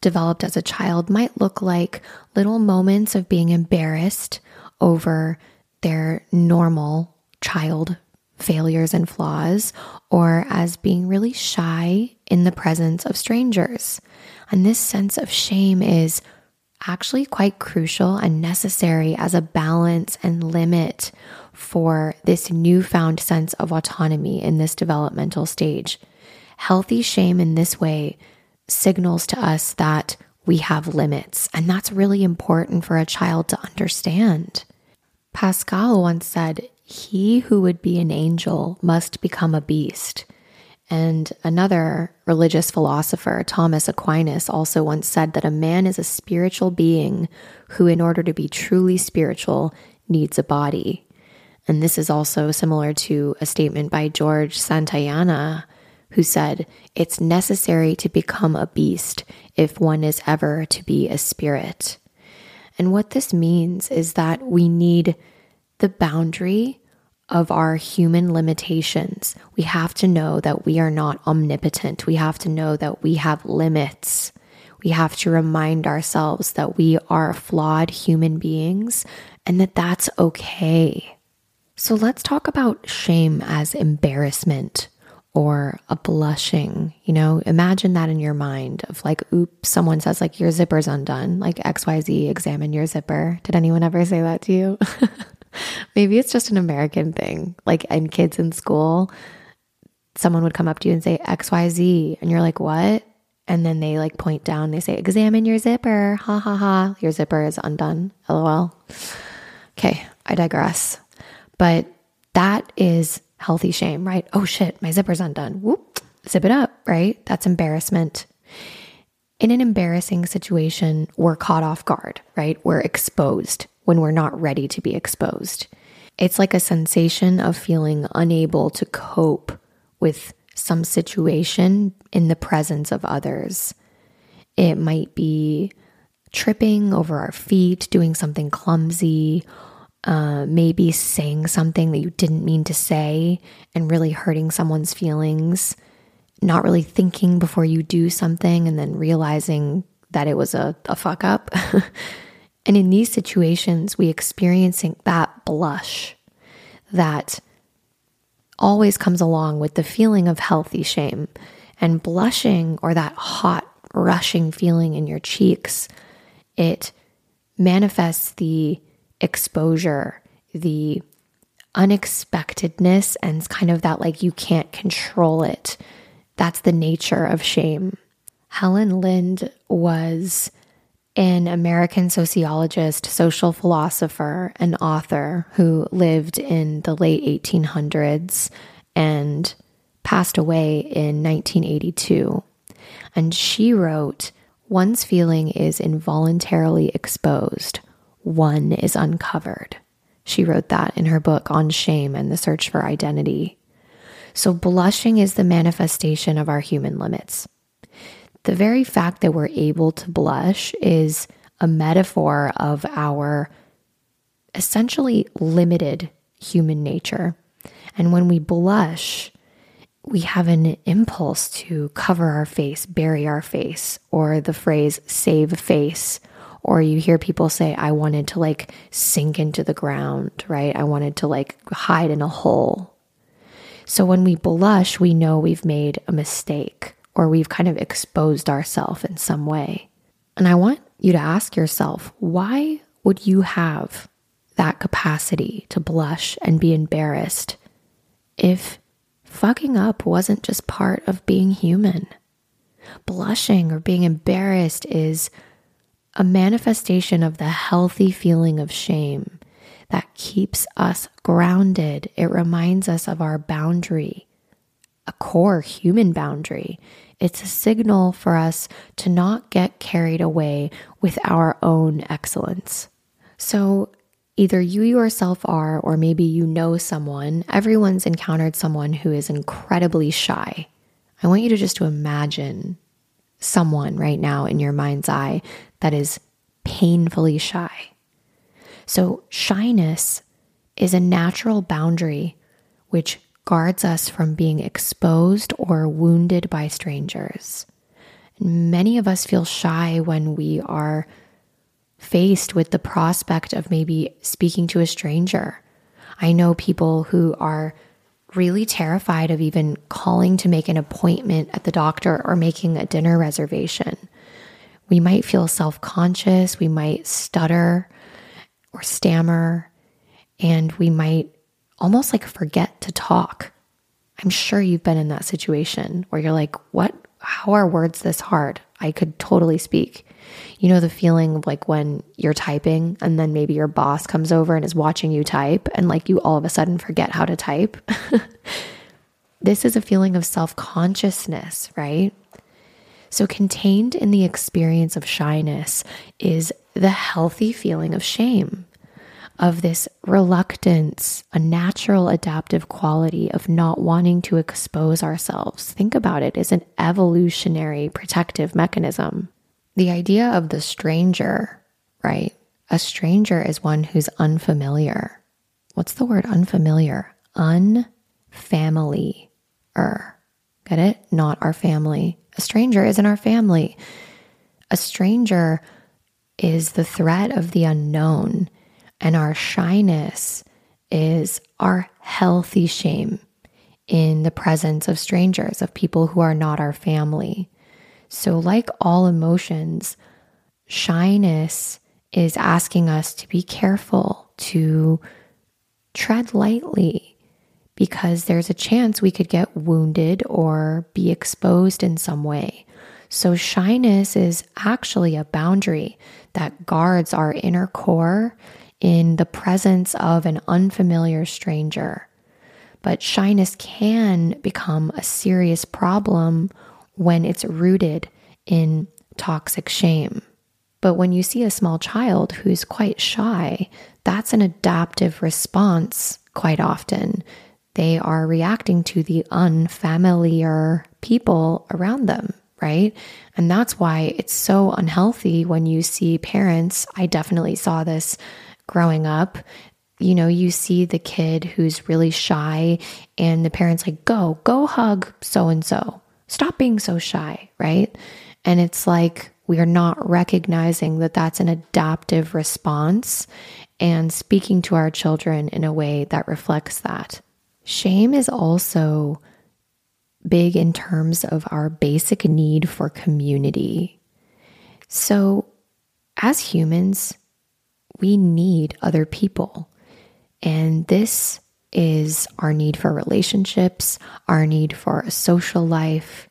Speaker 2: developed as a child might look like little moments of being embarrassed over their normal child failures and flaws, or as being really shy in the presence of strangers. And this sense of shame is actually quite crucial and necessary as a balance and limit for this newfound sense of autonomy in this developmental stage. Healthy shame in this way signals to us that we have limits, and that's really important for a child to understand. Pascal once said, he who would be an angel must become a beast. And another religious philosopher, Thomas Aquinas, also once said that a man is a spiritual being who, in order to be truly spiritual, needs a body. And this is also similar to a statement by George Santayana, who said, It's necessary to become a beast if one is ever to be a spirit. And what this means is that we need the boundary of our human limitations. We have to know that we are not omnipotent. We have to know that we have limits. We have to remind ourselves that we are flawed human beings and that that's okay. So let's talk about shame as embarrassment or a blushing. You know, imagine that in your mind of like, oops, someone says, like, your zipper's undone, like XYZ, examine your zipper. Did anyone ever say that to you? Maybe it's just an American thing. Like in kids in school, someone would come up to you and say XYZ, and you're like, what? And then they like point down, they say, examine your zipper. Ha ha ha. Your zipper is undone. LOL. Okay, I digress. But that is healthy shame, right? Oh shit, my zipper's undone. Whoop, zip it up, right? That's embarrassment. In an embarrassing situation, we're caught off guard, right? We're exposed when we're not ready to be exposed. It's like a sensation of feeling unable to cope with some situation in the presence of others. It might be tripping over our feet, doing something clumsy, uh, maybe saying something that you didn't mean to say and really hurting someone's feelings, not really thinking before you do something and then realizing that it was a, a fuck up. And in these situations, we experiencing that blush that always comes along with the feeling of healthy shame. And blushing or that hot, rushing feeling in your cheeks, it manifests the exposure, the unexpectedness, and kind of that like you can't control it. That's the nature of shame. Helen Lynd was an American sociologist, social philosopher, and author who lived in the late 1800s and passed away in 1982. And she wrote, One's feeling is involuntarily exposed, one is uncovered. She wrote that in her book on shame and the search for identity. So, blushing is the manifestation of our human limits the very fact that we're able to blush is a metaphor of our essentially limited human nature. And when we blush, we have an impulse to cover our face, bury our face, or the phrase save face, Or you hear people say, I wanted to like sink into the ground, right? I wanted to like hide in a hole. So when we blush, we know we've made a mistake or we've kind of exposed ourselves in some way. And I want you to ask yourself, why would you have that capacity to blush and be embarrassed if fucking up wasn't just part of being human? Blushing or being embarrassed is a manifestation of the healthy feeling of shame that keeps us grounded. It reminds us of our boundary, a core human boundary. It's a signal for us to not get carried away with our own excellence. So, either you yourself are, or maybe you know someone, everyone's encountered someone who is incredibly shy. I want you to just to imagine someone right now in your mind's eye that is painfully shy. So, shyness is a natural boundary which guards us from being exposed or wounded by strangers. Many of us feel shy when we are faced with the prospect of maybe speaking to a stranger. I know people who are really terrified of even calling to make an appointment at the doctor or making a dinner reservation. We might feel self conscious, we might stutter or stammer, and we might almost like forget to talk. I'm sure you've been in that situation where you're like, what? How are words this hard? I could totally speak. You know, the feeling of like when you're typing and then maybe your boss comes over and is watching you type and like you all of a sudden forget how to type. this is a feeling of self consciousness, right? So, contained in the experience of shyness is the healthy feeling of shame of this reluctance, a natural adaptive quality of not wanting to expose ourselves. Think about it as an evolutionary protective mechanism. The idea of the stranger, right? A stranger is one who's unfamiliar. What's the word unfamiliar? Unfamiliar. Get it? Not our family. A stranger isn't our family. A stranger is the threat of the unknown. And our shyness is our healthy shame in the presence of strangers, of people who are not our family. So, like all emotions, shyness is asking us to be careful, to tread lightly, because there's a chance we could get wounded or be exposed in some way. So, shyness is actually a boundary that guards our inner core in the presence of an unfamiliar stranger. But shyness can become a serious problem when it's rooted in toxic shame. But when you see a small child who's quite shy, that's an adaptive response quite often. They are reacting to the unfamiliar people around them, right? And that's why it's so unhealthy when you see parents. I definitely saw this growing up, you know, you see the kid who's really shy and the parents like, go, go hug so and so. Stop being so shy, right? And it's like we are not recognizing that that's an adaptive response and speaking to our children in a way that reflects that. Shame is also big in terms of our basic need for community. So, as humans, we need other people. And this is our need for relationships, our need for a social life.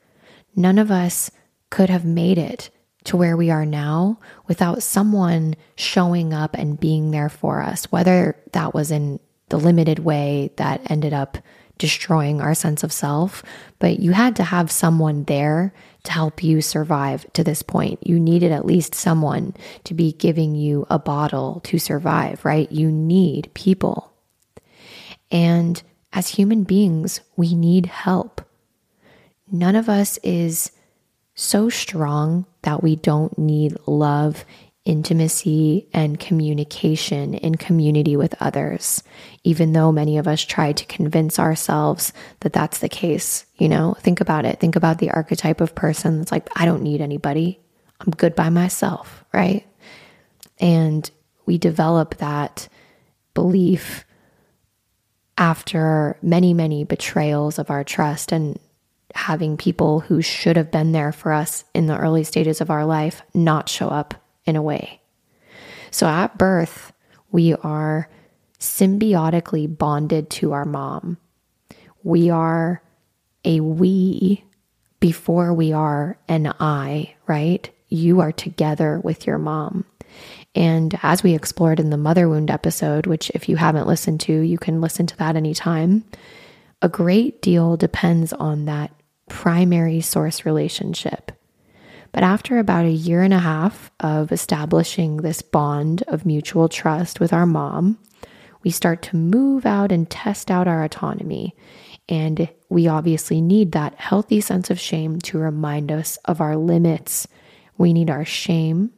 Speaker 2: None of us could have made it to where we are now without someone showing up and being there for us, whether that was in the limited way that ended up destroying our sense of self. But you had to have someone there to help you survive to this point. You needed at least someone to be giving you a bottle to survive, right? You need people. And as human beings, we need help. None of us is so strong that we don't need love intimacy and communication in community with others, even though many of us try to convince ourselves that that's the case. You know, think about it. Think about the archetype of person that's like, I don't need anybody. I'm good by myself, right? And we develop that belief after many, many betrayals of our trust and having people who should have been there for us in the early stages of our life not show up in a way. So at birth, we are symbiotically bonded to our mom. We are a we before we are an I, right? You are together with your mom. And as we explored in the mother wound episode, which if you haven't listened to, you can listen to that anytime, a great deal depends on that primary source relationship. But after about a year and a half of establishing this bond of mutual trust with our mom, we start to move out and test out our autonomy. And we obviously need that healthy sense of shame to remind us of our limits. We need our shame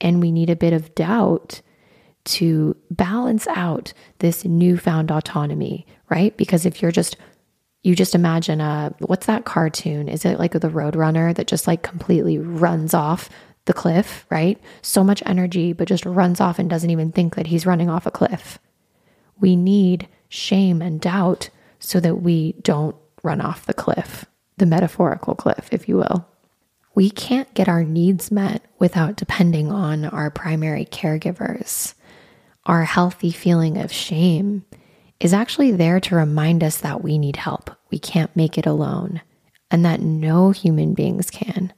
Speaker 2: and we need a bit of doubt to balance out this newfound autonomy, right? Because if you're just you just imagine a what's that cartoon? Is it like the Roadrunner that just like completely runs off the cliff, right? So much energy, but just runs off and doesn't even think that he's running off a cliff. We need shame and doubt so that we don't run off the cliff, the metaphorical cliff, if you will. We can't get our needs met without depending on our primary caregivers. Our healthy feeling of shame is actually there to remind us that we need help. We can't make it alone, and that no human beings can.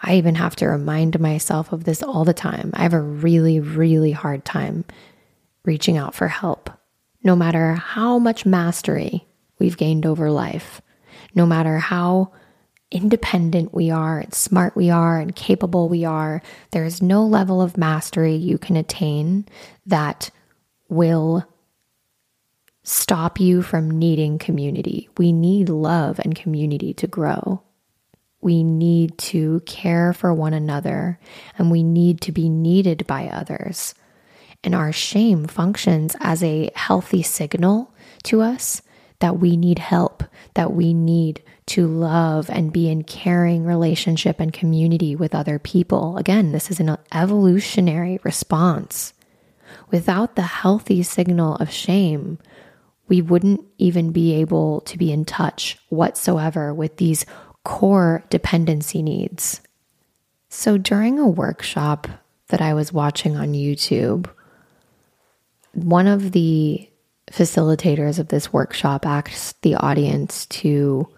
Speaker 2: I even have to remind myself of this all the time. I have a really, really hard time reaching out for help, no matter how much mastery we've gained over life, no matter how independent we are and smart we are and capable we are. There is no level of mastery you can attain that will stop you from needing community. We need love and community to grow. We need to care for one another and we need to be needed by others. And our shame functions as a healthy signal to us that we need help, that we need to love and be in caring relationship and community with other people. Again, this is an evolutionary response. Without the healthy signal of shame, we wouldn't even be able to be in touch whatsoever with these core dependency needs. So during a workshop that I was watching on YouTube, one of the facilitators of this workshop asked the audience to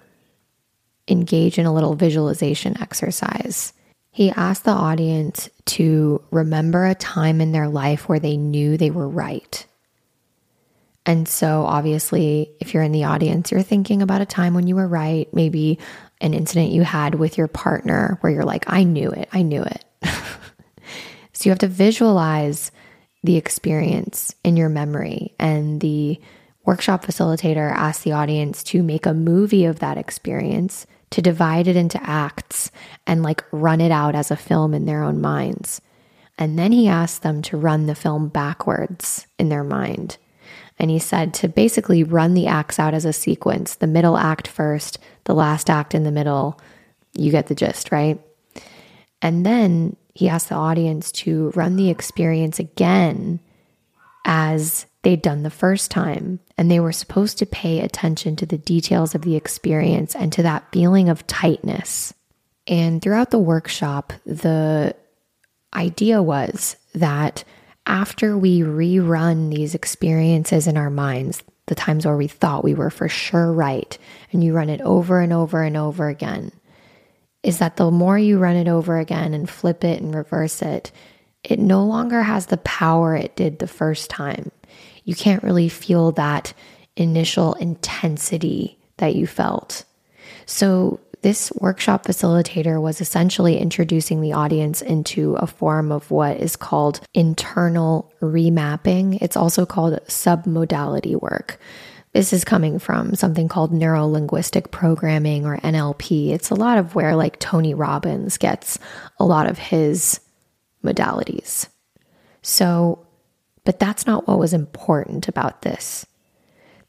Speaker 2: engage in a little visualization exercise. He asked the audience to remember a time in their life where they knew they were right. And so, obviously, if you're in the audience, you're thinking about a time when you were right, maybe an incident you had with your partner where you're like, I knew it, I knew it. so, you have to visualize the experience in your memory. And the workshop facilitator asked the audience to make a movie of that experience, to divide it into acts and like run it out as a film in their own minds. And then he asked them to run the film backwards in their mind. And he said to basically run the acts out as a sequence the middle act first, the last act in the middle. You get the gist, right? And then he asked the audience to run the experience again as they'd done the first time. And they were supposed to pay attention to the details of the experience and to that feeling of tightness. And throughout the workshop, the idea was that after we rerun these experiences in our minds, the times where we thought we were for sure right, and you run it over and over and over again, is that the more you run it over again and flip it and reverse it, it no longer has the power it did the first time. You can't really feel that initial intensity that you felt. So, this workshop facilitator was essentially introducing the audience into a form of what is called internal remapping. It's also called submodality work. This is coming from something called neuro linguistic programming or NLP. It's a lot of where, like, Tony Robbins gets a lot of his modalities. So, but that's not what was important about this.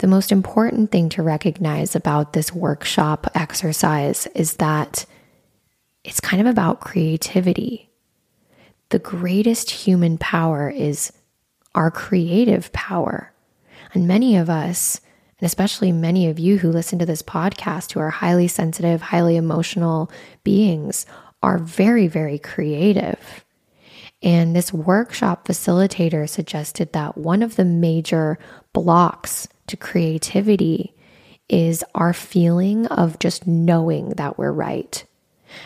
Speaker 2: The most important thing to recognize about this workshop exercise is that it's kind of about creativity. the greatest human power is our creative power. And many of us, and especially many of you who listen to this podcast who are highly sensitive, highly emotional beings, are very, very creative. And this workshop facilitator suggested that one of the major blocks to creativity is our feeling of just knowing that we're right.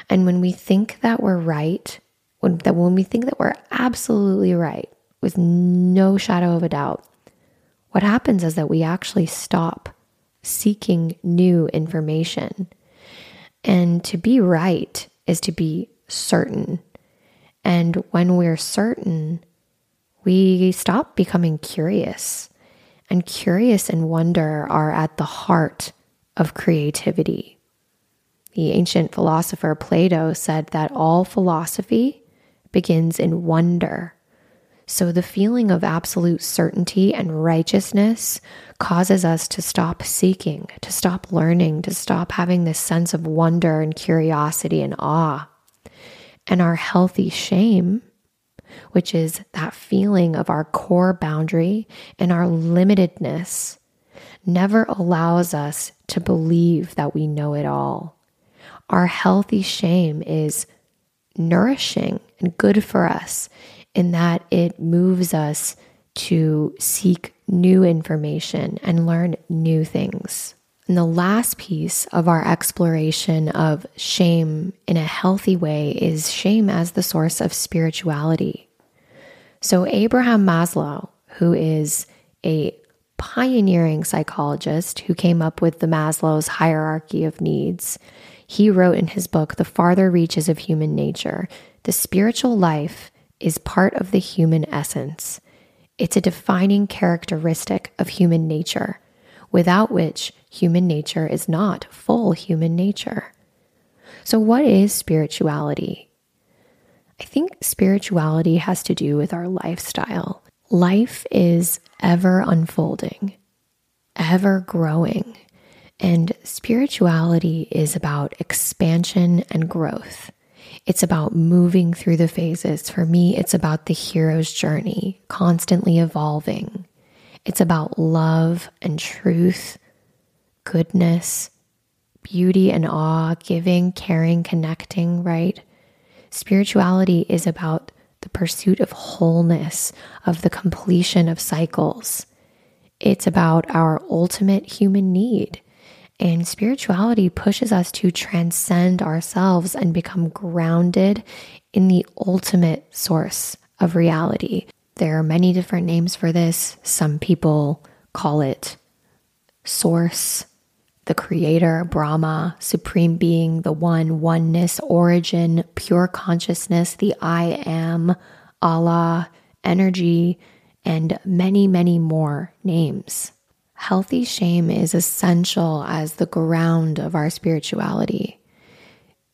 Speaker 2: And when we think that we're right, when, that when we think that we're absolutely right, with no shadow of a doubt, what happens is that we actually stop seeking new information. And to be right is to be certain. And when we're certain, we stop becoming curious. And curious and wonder are at the heart of creativity. The ancient philosopher Plato said that all philosophy begins in wonder. So the feeling of absolute certainty and righteousness causes us to stop seeking, to stop learning, to stop having this sense of wonder and curiosity and awe. And our healthy shame, which is that feeling of our core boundary and our limitedness, never allows us to believe that we know it all. Our healthy shame is nourishing and good for us in that it moves us to seek new information and learn new things. And the last piece of our exploration of shame in a healthy way is shame as the source of spirituality. So, Abraham Maslow, who is a pioneering psychologist who came up with the Maslow's hierarchy of needs, he wrote in his book, The Farther Reaches of Human Nature, the spiritual life is part of the human essence. It's a defining characteristic of human nature, without which human nature is not full human nature. So, what is spirituality? I think spirituality has to do with our lifestyle. Life is ever unfolding, ever growing, and spirituality is about expansion and growth. It's about moving through the phases. For me, it's about the hero's journey, constantly evolving. It's about love and truth, goodness, beauty and awe, giving, caring, connecting, right? Spirituality is about the pursuit of wholeness, of the completion of cycles. It's about our ultimate human need. And spirituality pushes us to transcend ourselves and become grounded in the ultimate source of reality. There are many different names for this. Some people call it source, the creator, Brahma, supreme being, the one, oneness, origin, pure consciousness, the I am, Allah, energy, and many, many more names. Healthy shame is essential as the ground of our spirituality.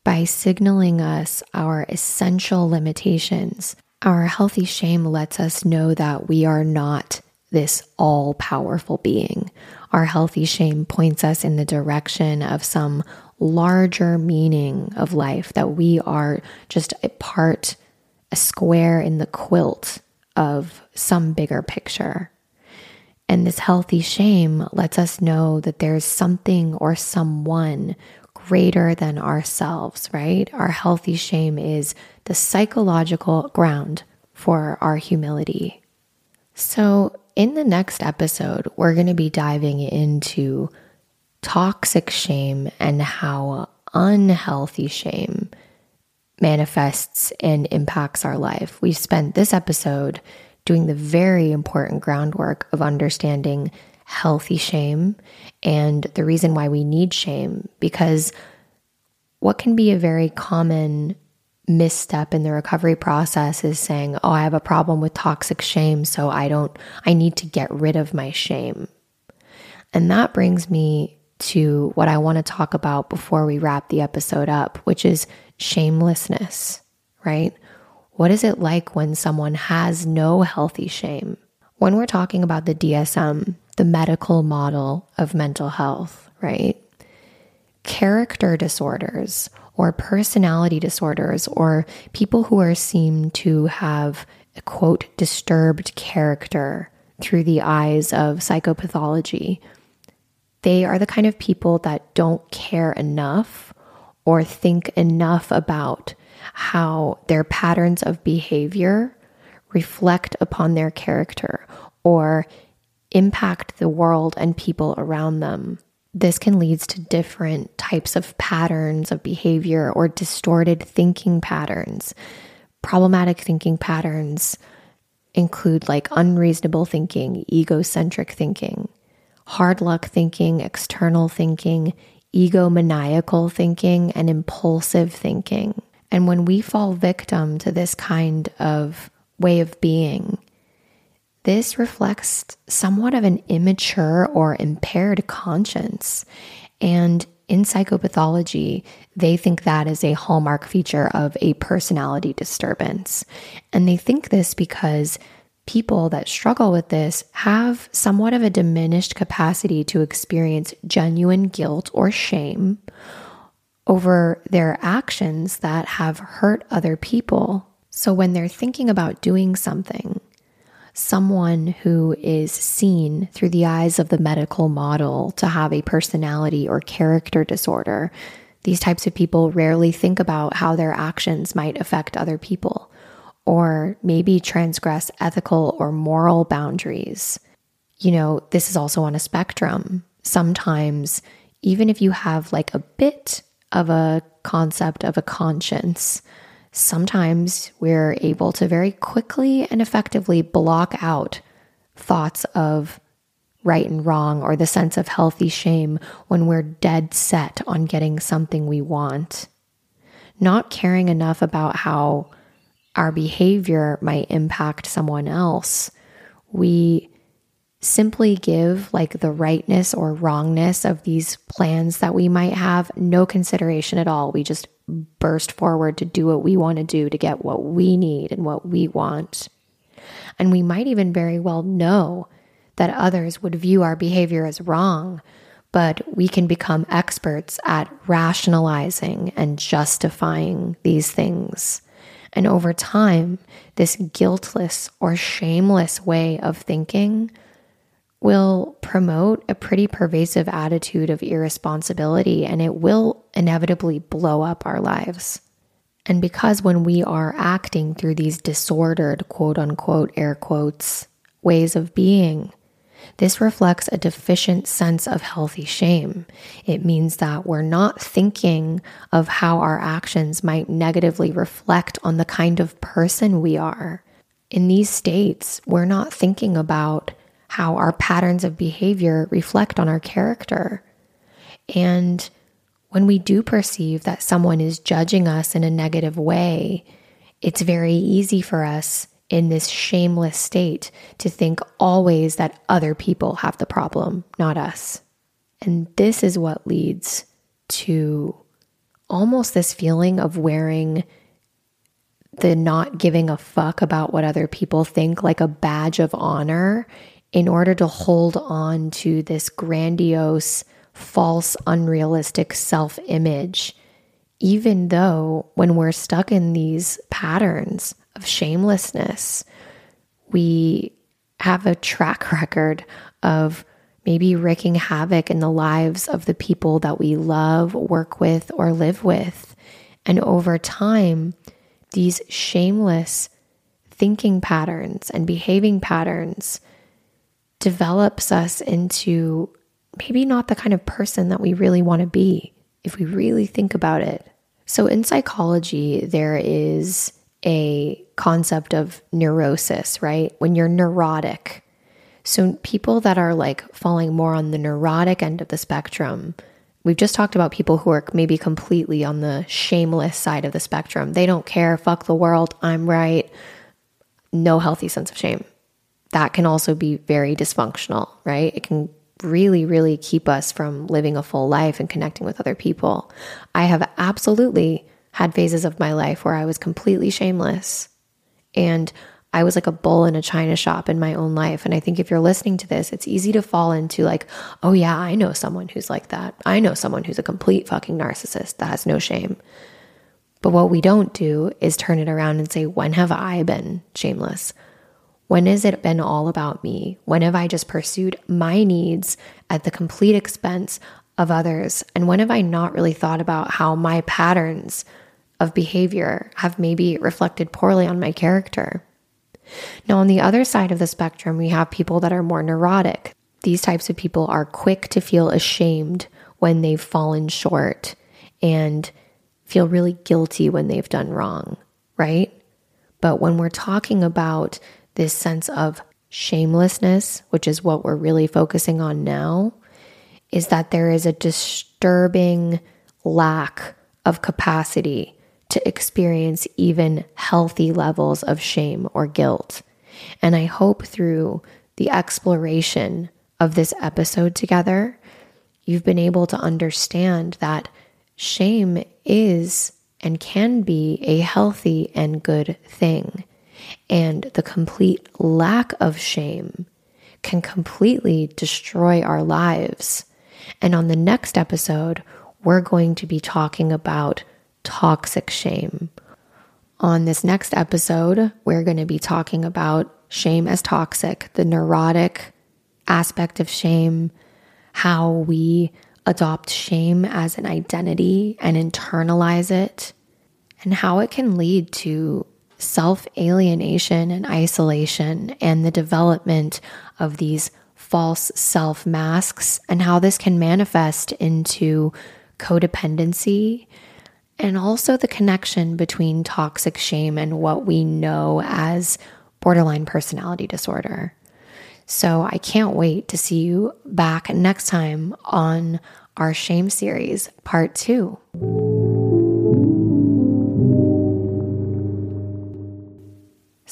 Speaker 2: By signaling us our essential limitations, our healthy shame lets us know that we are not this all powerful being. Our healthy shame points us in the direction of some larger meaning of life, that we are just a part, a square in the quilt of some bigger picture. And this healthy shame lets us know that there's something or someone greater than ourselves, right? Our healthy shame is the psychological ground for our humility. So, in the next episode, we're going to be diving into toxic shame and how unhealthy shame manifests and impacts our life. We've spent this episode doing the very important groundwork of understanding healthy shame and the reason why we need shame. Because what can be a very common misstep in the recovery process is saying, Oh, I have a problem with toxic shame, so I don't, I need to get rid of my shame. And that brings me to what I want to talk about before we wrap the episode up, which is shamelessness, right? What is it like when someone has no healthy shame? When we're talking about the DSM, the medical model of mental health, right? Character disorders or personality disorders or people who are seen to have a quote disturbed character through the eyes of psychopathology. They are the kind of people that don't care enough or think enough about how their patterns of behavior reflect upon their character or impact the world and people around them. This can lead to different types of patterns of behavior or distorted thinking patterns. Problematic thinking patterns include like unreasonable thinking, egocentric thinking, hard luck thinking, external thinking, egomaniacal thinking, and impulsive thinking. And when we fall victim to this kind of way of being, this reflects somewhat of an immature or impaired conscience. And in psychopathology, they think that is a hallmark feature of a personality disturbance. And they think this because people that struggle with this have somewhat of a diminished capacity to experience genuine guilt or shame over their actions that have hurt other people. So when they're thinking about doing something, someone who is seen through the eyes of the medical model to have a personality or character disorder, these types of people rarely think about how their actions might affect other people or maybe transgress ethical or moral boundaries. You know, this is also on a spectrum. Sometimes, even if you have like a bit of a concept of a conscience, sometimes we're able to very quickly and effectively block out thoughts of right and wrong or the sense of healthy shame when we're dead set on getting something we want. Not caring enough about how our behavior might impact someone else, we simply give like the rightness or wrongness of these plans that we might have no consideration at all. We just burst forward to do what we want to do to get what we need and what we want. And we might even very well know that others would view our behavior as wrong, but we can become experts at rationalizing and justifying these things. And over time, this guiltless or shameless way of thinking will promote a pretty pervasive attitude of irresponsibility and it will inevitably blow up our lives. And because when we are acting through these disordered, quote unquote, air quotes, ways of being, this reflects a deficient sense of healthy shame. It means that we're not thinking of how our actions might negatively reflect on the kind of person we are. In these states, we're not thinking about how our patterns of behavior reflect on our character. And when we do perceive that someone is judging us in a negative way, it's very easy for us in this shameless state to think always that other people have the problem, not us. And this is what leads to almost this feeling of wearing the not giving a fuck about what other people think like a badge of honor in order to hold on to this grandiose, false, unrealistic self image, even though when we're stuck in these patterns of shamelessness, we have a track record of maybe wreaking havoc in the lives of the people that we love, work with, or live with. And over time, these shameless thinking patterns and behaving patterns develops us into maybe not the kind of person that we really want to be if we really think about it. So, in psychology, there is a concept of neurosis, right? When you're neurotic. So, people that are like falling more on the neurotic end of the spectrum, we've just talked about people who are maybe completely on the shameless side of the spectrum. They don't care, fuck the world, I'm right. No healthy sense of shame that can also be very dysfunctional, right? It can really, really keep us from living a full life and connecting with other people. I have absolutely had phases of my life where I was completely shameless. And I was like a bull in a china shop in my own life. And I think if you're listening to this, it's easy to fall into like, oh, yeah, I know someone who's like that. I know someone who's a complete fucking narcissist that has no shame. But what we don't do is turn it around and say, when have I been shameless? When has it been all about me? When have I just pursued my needs at the complete expense of others? And when have I not really thought about how my patterns of behavior have maybe reflected poorly on my character? Now, on the other side of the spectrum, we have people that are more neurotic. These types of people are quick to feel ashamed when they've fallen short and feel really guilty when they've done wrong, right? But when we're talking about this sense of shamelessness, which is what we're really focusing on now, is that there is a disturbing lack of capacity to experience even healthy levels of shame or guilt. And I hope through the exploration of this episode together, you've been able to understand that shame is and can be a healthy and good thing. And the complete lack of shame can completely destroy our lives. And on the next episode, we're going to be talking about toxic shame. On this next episode, we're going to be talking about shame as toxic, the neurotic aspect of shame, how we adopt shame as an identity and internalize it, and how it can lead to self alienation and isolation and the development of these false self masks, and how this can manifest into codependency and also the connection between toxic shame and what we know as borderline personality disorder. So I can't wait to see you back next time on our shame series, part two.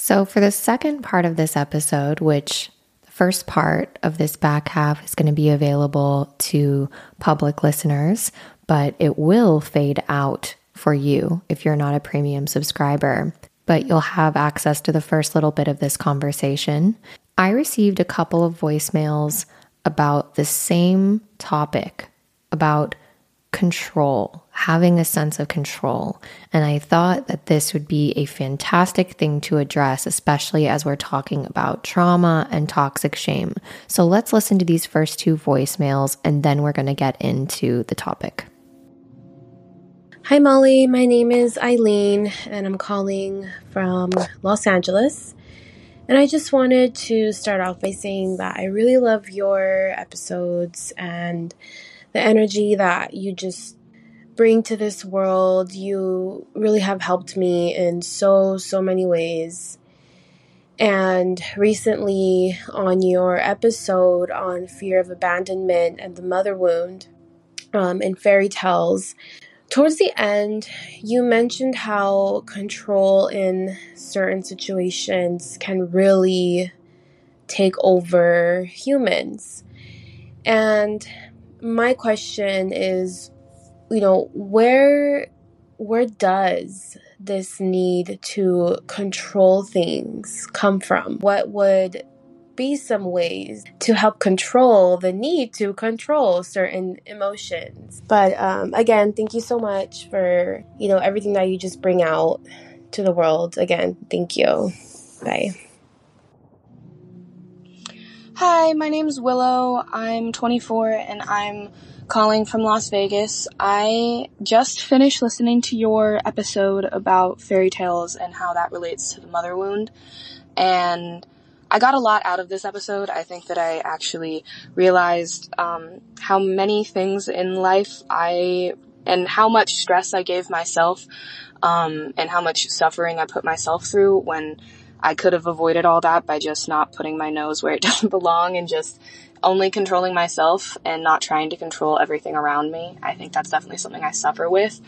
Speaker 2: So, for the second part of this episode, which the first part of this back half is going to be available to public listeners, but it will fade out for you if you're not a premium subscriber. But you'll have access to the first little bit of this conversation. I received a couple of voicemails about the same topic about control, having a sense of control. And I thought that this would be a fantastic thing to address, especially as we're talking about trauma and toxic shame. So let's listen to these first two voicemails and then we're going to get into the topic.
Speaker 3: Hi, Molly. My name is Eileen, and I'm calling from Los Angeles. And I just wanted to start off by saying that I really love your episodes and the energy that you just bring to this world. You really have helped me in so, so many ways. And recently, on your episode on fear of abandonment and the mother wound um, in fairy tales, towards the end, you mentioned how control in certain situations can really take over humans. And my question is, you know, where where does this need to control things come from? What would be some ways to help control the need to control certain emotions? But um, again, thank you so much for you know everything that you just bring out to the world. Again, thank you. Bye.
Speaker 4: Hi, my name's Willow. I'm 24 and I'm calling from Las Vegas. I just finished listening to your episode about fairy tales and how that relates to the mother wound. And I got a lot out of this episode. I think that I actually realized um, how many things in life I and how much stress I gave myself um, and how much suffering I put myself through when I could have avoided all that by just not putting my nose where it doesn't belong and just only controlling myself and not trying to control everything around me. I think that's definitely something I suffer with.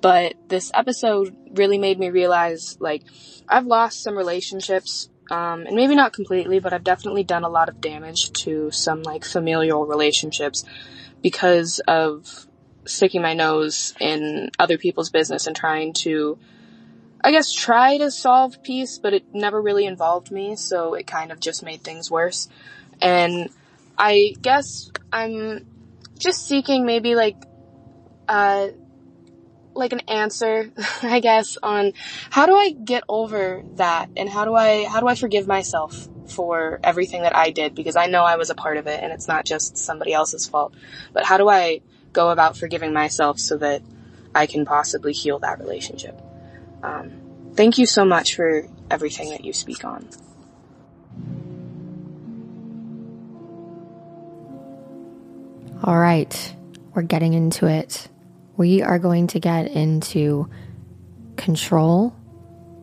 Speaker 4: But this episode really made me realize like I've lost some relationships um, and maybe not completely, but I've definitely done a lot of damage to some like familial relationships because of sticking my nose in other people's business and trying to I guess, try to solve peace, but it never really involved me, so it kind of just made things worse. And I guess I'm just seeking maybe like, uh, like an answer, I guess, on how do I get over that and how do I, how do I forgive myself for everything that I did because I know I was a part of it and it's not just somebody else's fault. But how do I go about forgiving myself so that I can possibly heal that relationship? Um, thank you so much for everything that you speak on.
Speaker 2: All right, we're getting into it. We are going to get into control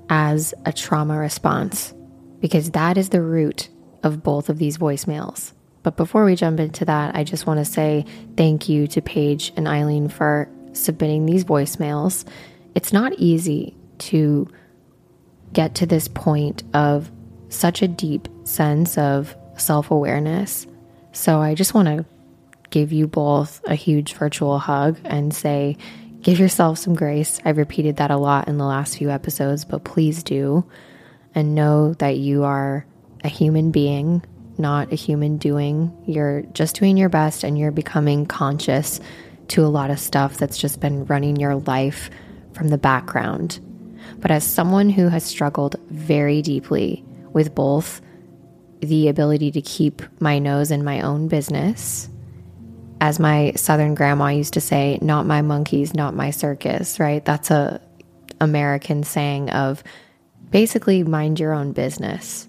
Speaker 2: as a trauma response because that is the root of both of these voicemails. But before we jump into that, I just want to say thank you to Paige and Eileen for submitting these voicemails. It's not easy to get to this point of such a deep sense of self awareness. So I just want to give you both a huge virtual hug and say, give yourself some grace. I've repeated that a lot in the last few episodes, but please do and know that you are a human being, not a human doing. You're just doing your best and you're becoming conscious to a lot of stuff that's just been running your life from the background. But as someone who has struggled very deeply with both the ability to keep my nose in my own business, as my southern grandma used to say, not my monkeys, not my circus, right? That's a American saying of basically mind your own business.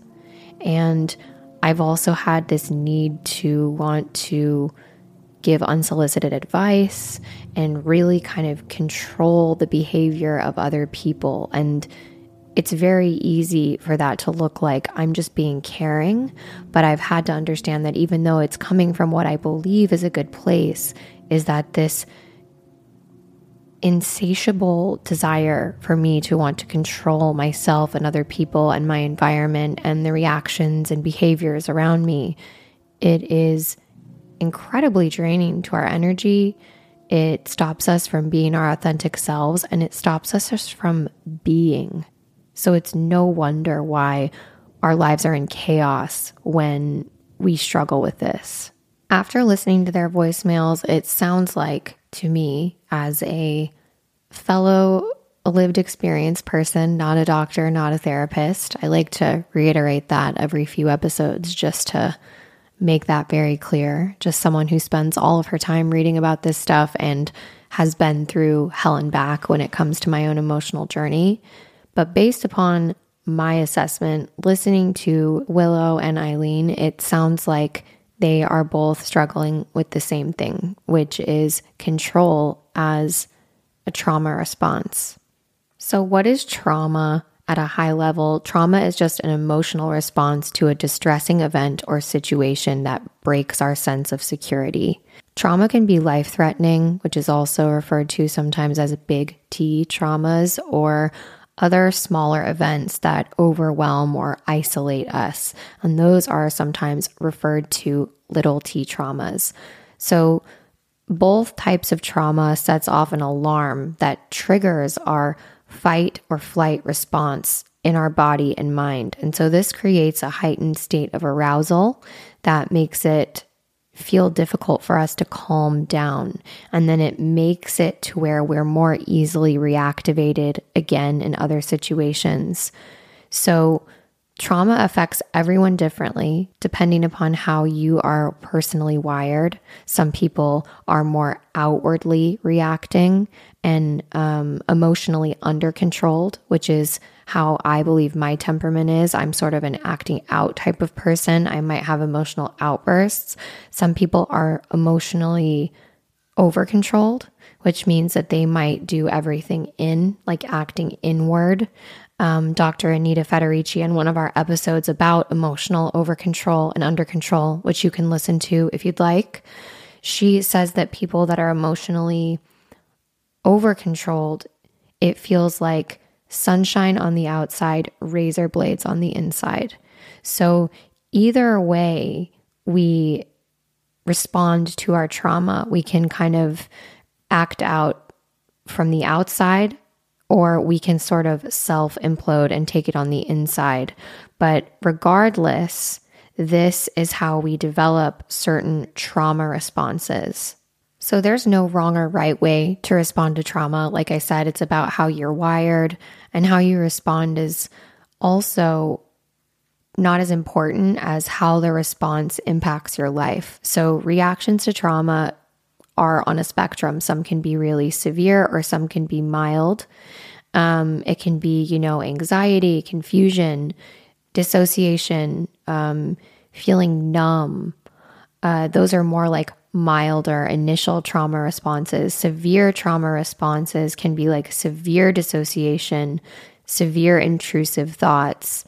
Speaker 2: And I've also had this need to want to give unsolicited advice and really kind of control the behavior of other people. And it's very easy for that to look like I'm just being caring. But I've had to understand that even though it's coming from what I believe is a good place, is that this insatiable desire for me to want to control myself and other people and my environment and the reactions and behaviors around me. It is incredibly draining to our energy. It stops us from being our authentic selves and it stops us from being. So it's no wonder why our lives are in chaos when we struggle with this. After listening to their voicemails, it sounds like to me as a fellow lived experience person, not a doctor, not a therapist. I like to reiterate that every few episodes just to make that very clear. Just someone who spends all of her time reading about this stuff and has been through hell and back when it comes to my own emotional journey. But based upon my assessment, listening to Willow and Eileen, it sounds like they are both struggling with the same thing, which is control as a trauma response. So, what is trauma at a high level? Trauma is just an emotional response to a distressing event or situation that breaks our sense of security. Trauma can be life threatening, which is also referred to sometimes as big T traumas, or other smaller events that overwhelm or isolate us. And those are sometimes referred to little t traumas. So, both types of trauma sets off an alarm that triggers our fight or flight response in our body and mind. And so this creates a heightened state of arousal that makes it feel difficult for us to calm down. And then it makes it to where we're more easily reactivated again in other situations. So Trauma affects everyone differently depending upon how you are personally wired. Some people are more outwardly reacting and um, emotionally under controlled, which is how I believe my temperament is. I'm sort of an acting out type of person. I might have emotional outbursts. Some people are emotionally over controlled, which means that they might do everything in, like acting inward um, Dr. Anita Federici in one of our episodes about emotional over control and under control, which you can listen to if you'd like. She says that people that are emotionally over controlled, it feels like sunshine on the outside, razor blades on the inside. So, either way, we respond to our trauma, we can kind of act out from the outside or we can sort of self implode and take it on the inside. But regardless, this is how we develop certain trauma responses. So there's no wrong or right way to respond to trauma. Like I said, it's about how you're wired, and how you respond is also not as important as how the response impacts your life. So reactions to trauma are on a spectrum. Some can be really severe or some can be mild. Um, it can be, you know, anxiety, confusion, dissociation, um, feeling numb. Uh, those are more like milder initial trauma responses. Severe trauma responses can be like severe dissociation, severe intrusive thoughts.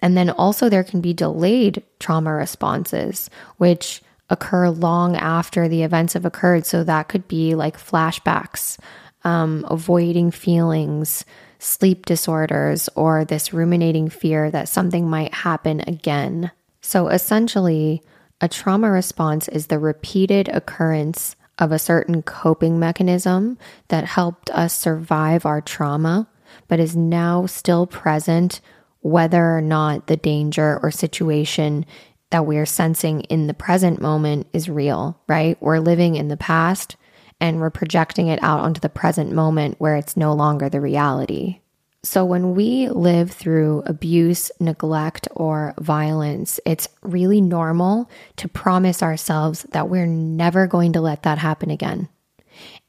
Speaker 2: And then also, there can be delayed trauma responses, which occur long after the events have occurred. So that could be like flashbacks, um, avoiding feelings, sleep disorders, or this ruminating fear that something might happen again. So essentially, a trauma response is the repeated occurrence of a certain coping mechanism that helped us survive our trauma, but is now still present whether or not the danger or situation that we're sensing in the present moment is real, right? We're living in the past and we're projecting it out onto the present moment where it's no longer the reality. So, when we live through abuse, neglect, or violence, it's really normal to promise ourselves that we're never going to let that happen again.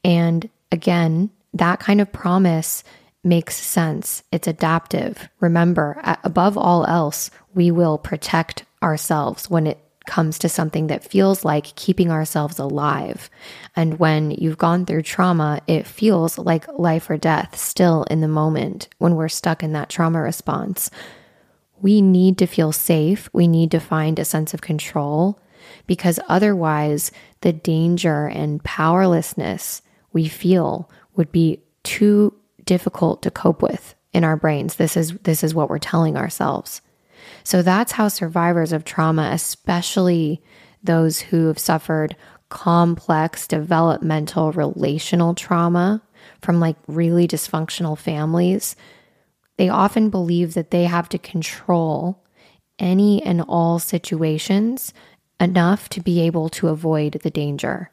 Speaker 2: And again, that kind of promise makes sense. It's adaptive. Remember, above all else, we will protect ourselves when it comes to something that feels like keeping ourselves alive. And when you've gone through trauma, it feels like life or death still in the moment when we're stuck in that trauma response. We need to feel safe. We need to find a sense of control because otherwise, the danger and powerlessness we feel would be too difficult to cope with in our brains. This is this is what we're telling ourselves. So that's how survivors of trauma, especially those who have suffered complex developmental relational trauma from like really dysfunctional families, they often believe that they have to control any and all situations enough to be able to avoid the danger.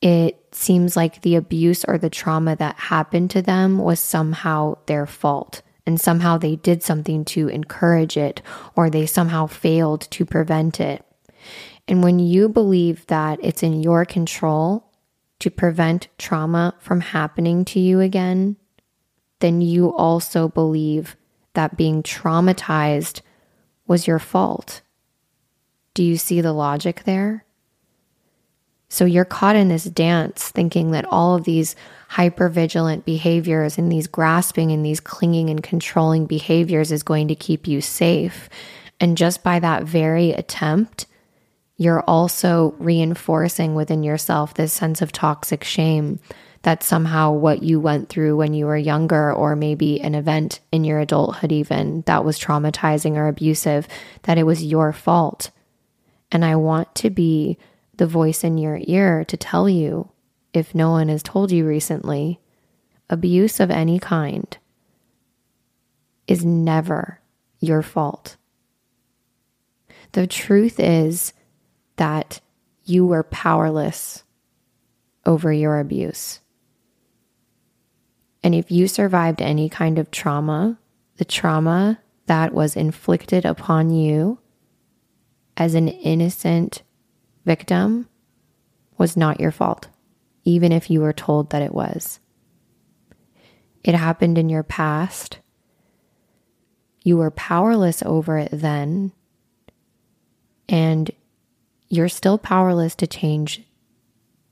Speaker 2: It seems like the abuse or the trauma that happened to them was somehow their fault and somehow they did something to encourage it or they somehow failed to prevent it. And when you believe that it's in your control to prevent trauma from happening to you again, then you also believe that being traumatized was your fault. Do you see the logic there? So you're caught in this dance thinking that all of these hypervigilant behaviors and these grasping and these clinging and controlling behaviors is going to keep you safe. And just by that very attempt, you're also reinforcing within yourself this sense of toxic shame that somehow what you went through when you were younger, or maybe an event in your adulthood, even that was traumatizing or abusive, that it was your fault. And I want to be the voice in your ear to tell you, if no one has told you recently, abuse of any kind is never your fault. The truth is that you were powerless over your abuse. And if you survived any kind of trauma, the trauma that was inflicted upon you as an innocent victim was not your fault, even if you were told that it was. It happened in your past. You were powerless over it then, and you're still powerless to change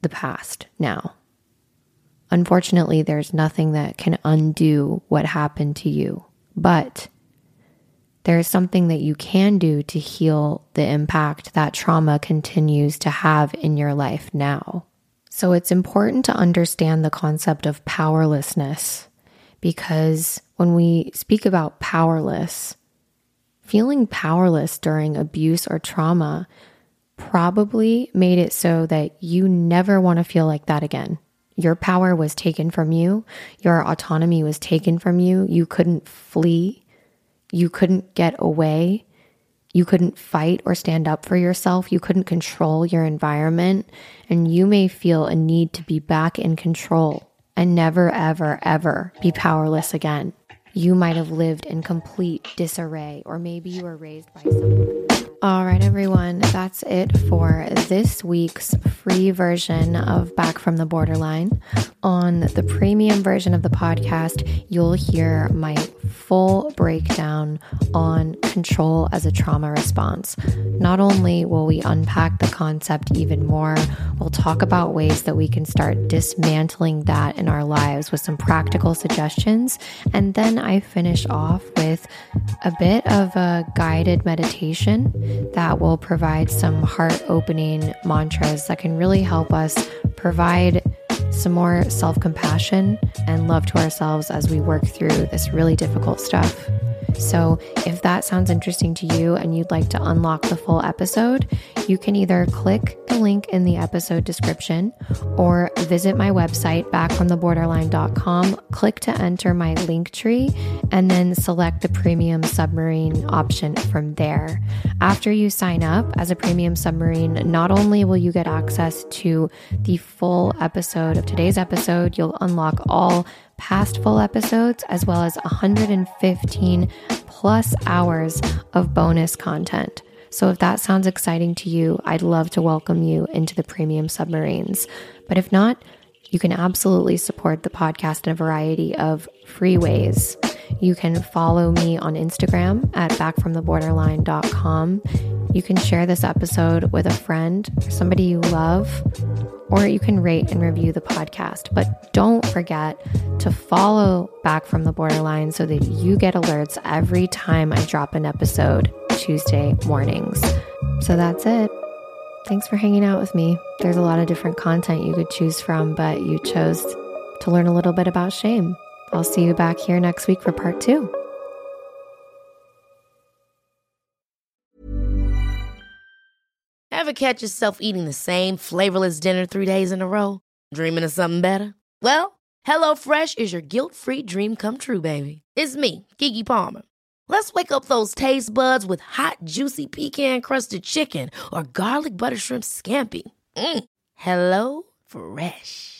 Speaker 2: the past now. Unfortunately, there's nothing that can undo what happened to you, but there is something that you can do to heal the impact that trauma continues to have in your life now. So it's important to understand the concept of powerlessness because when we speak about powerless, feeling powerless during abuse or trauma probably made it so that you never want to feel like that again. your power was taken from you, your autonomy was taken from you, you couldn't flee, you couldn't get away, you couldn't fight or stand up for yourself, you couldn't control your environment, and you may feel a need to be back in control and never, ever, ever be powerless again. You might have lived in complete disarray, or maybe you were raised by someone. All right, everyone, that's it for this week's free version of Back from the Borderline. On the premium version of the podcast, you'll hear my full breakdown on control as a trauma response. Not only will we unpack the concept even more, we'll talk about ways that we can start dismantling that in our lives with some practical suggestions. And then I finish off with a bit of a guided meditation that will provide some heart opening mantras that can really help us provide some more self compassion and love to ourselves as we work through this really difficult stuff. So, if that sounds interesting to you and you'd like to unlock the full episode, you can either click the link in the episode description or visit my website, backfromtheborderline.com, click to enter my link tree, and then select the premium submarine option from there. After you sign up as a premium submarine, not only will you get access to the full episode of today's episode, you'll unlock all past full episodes, as well as 115 plus hours of bonus content. So, if that sounds exciting to you, I'd love to welcome you into the premium submarines. But if not, you can absolutely support the podcast in a variety of free ways. You can follow me on Instagram at backfromtheborderline.com. You can share this episode with a friend or somebody you love, or you can rate and review the podcast. But don't forget to follow Back from the Borderline so that you get alerts every time I drop an episode Tuesday mornings. So that's it. Thanks for hanging out with me. There's a lot of different content you could choose from, but you chose to learn a little bit about shame. I'll see you back here next week for part two.
Speaker 5: Ever catch yourself eating the same flavorless dinner three days in a row? Dreaming of something better? Well, HelloFresh is your guilt free dream come true, baby. It's me, Keke Palmer. Let's wake up those taste buds with hot, juicy pecan crusted chicken or garlic butter shrimp scampi. Mm. Hello Fresh.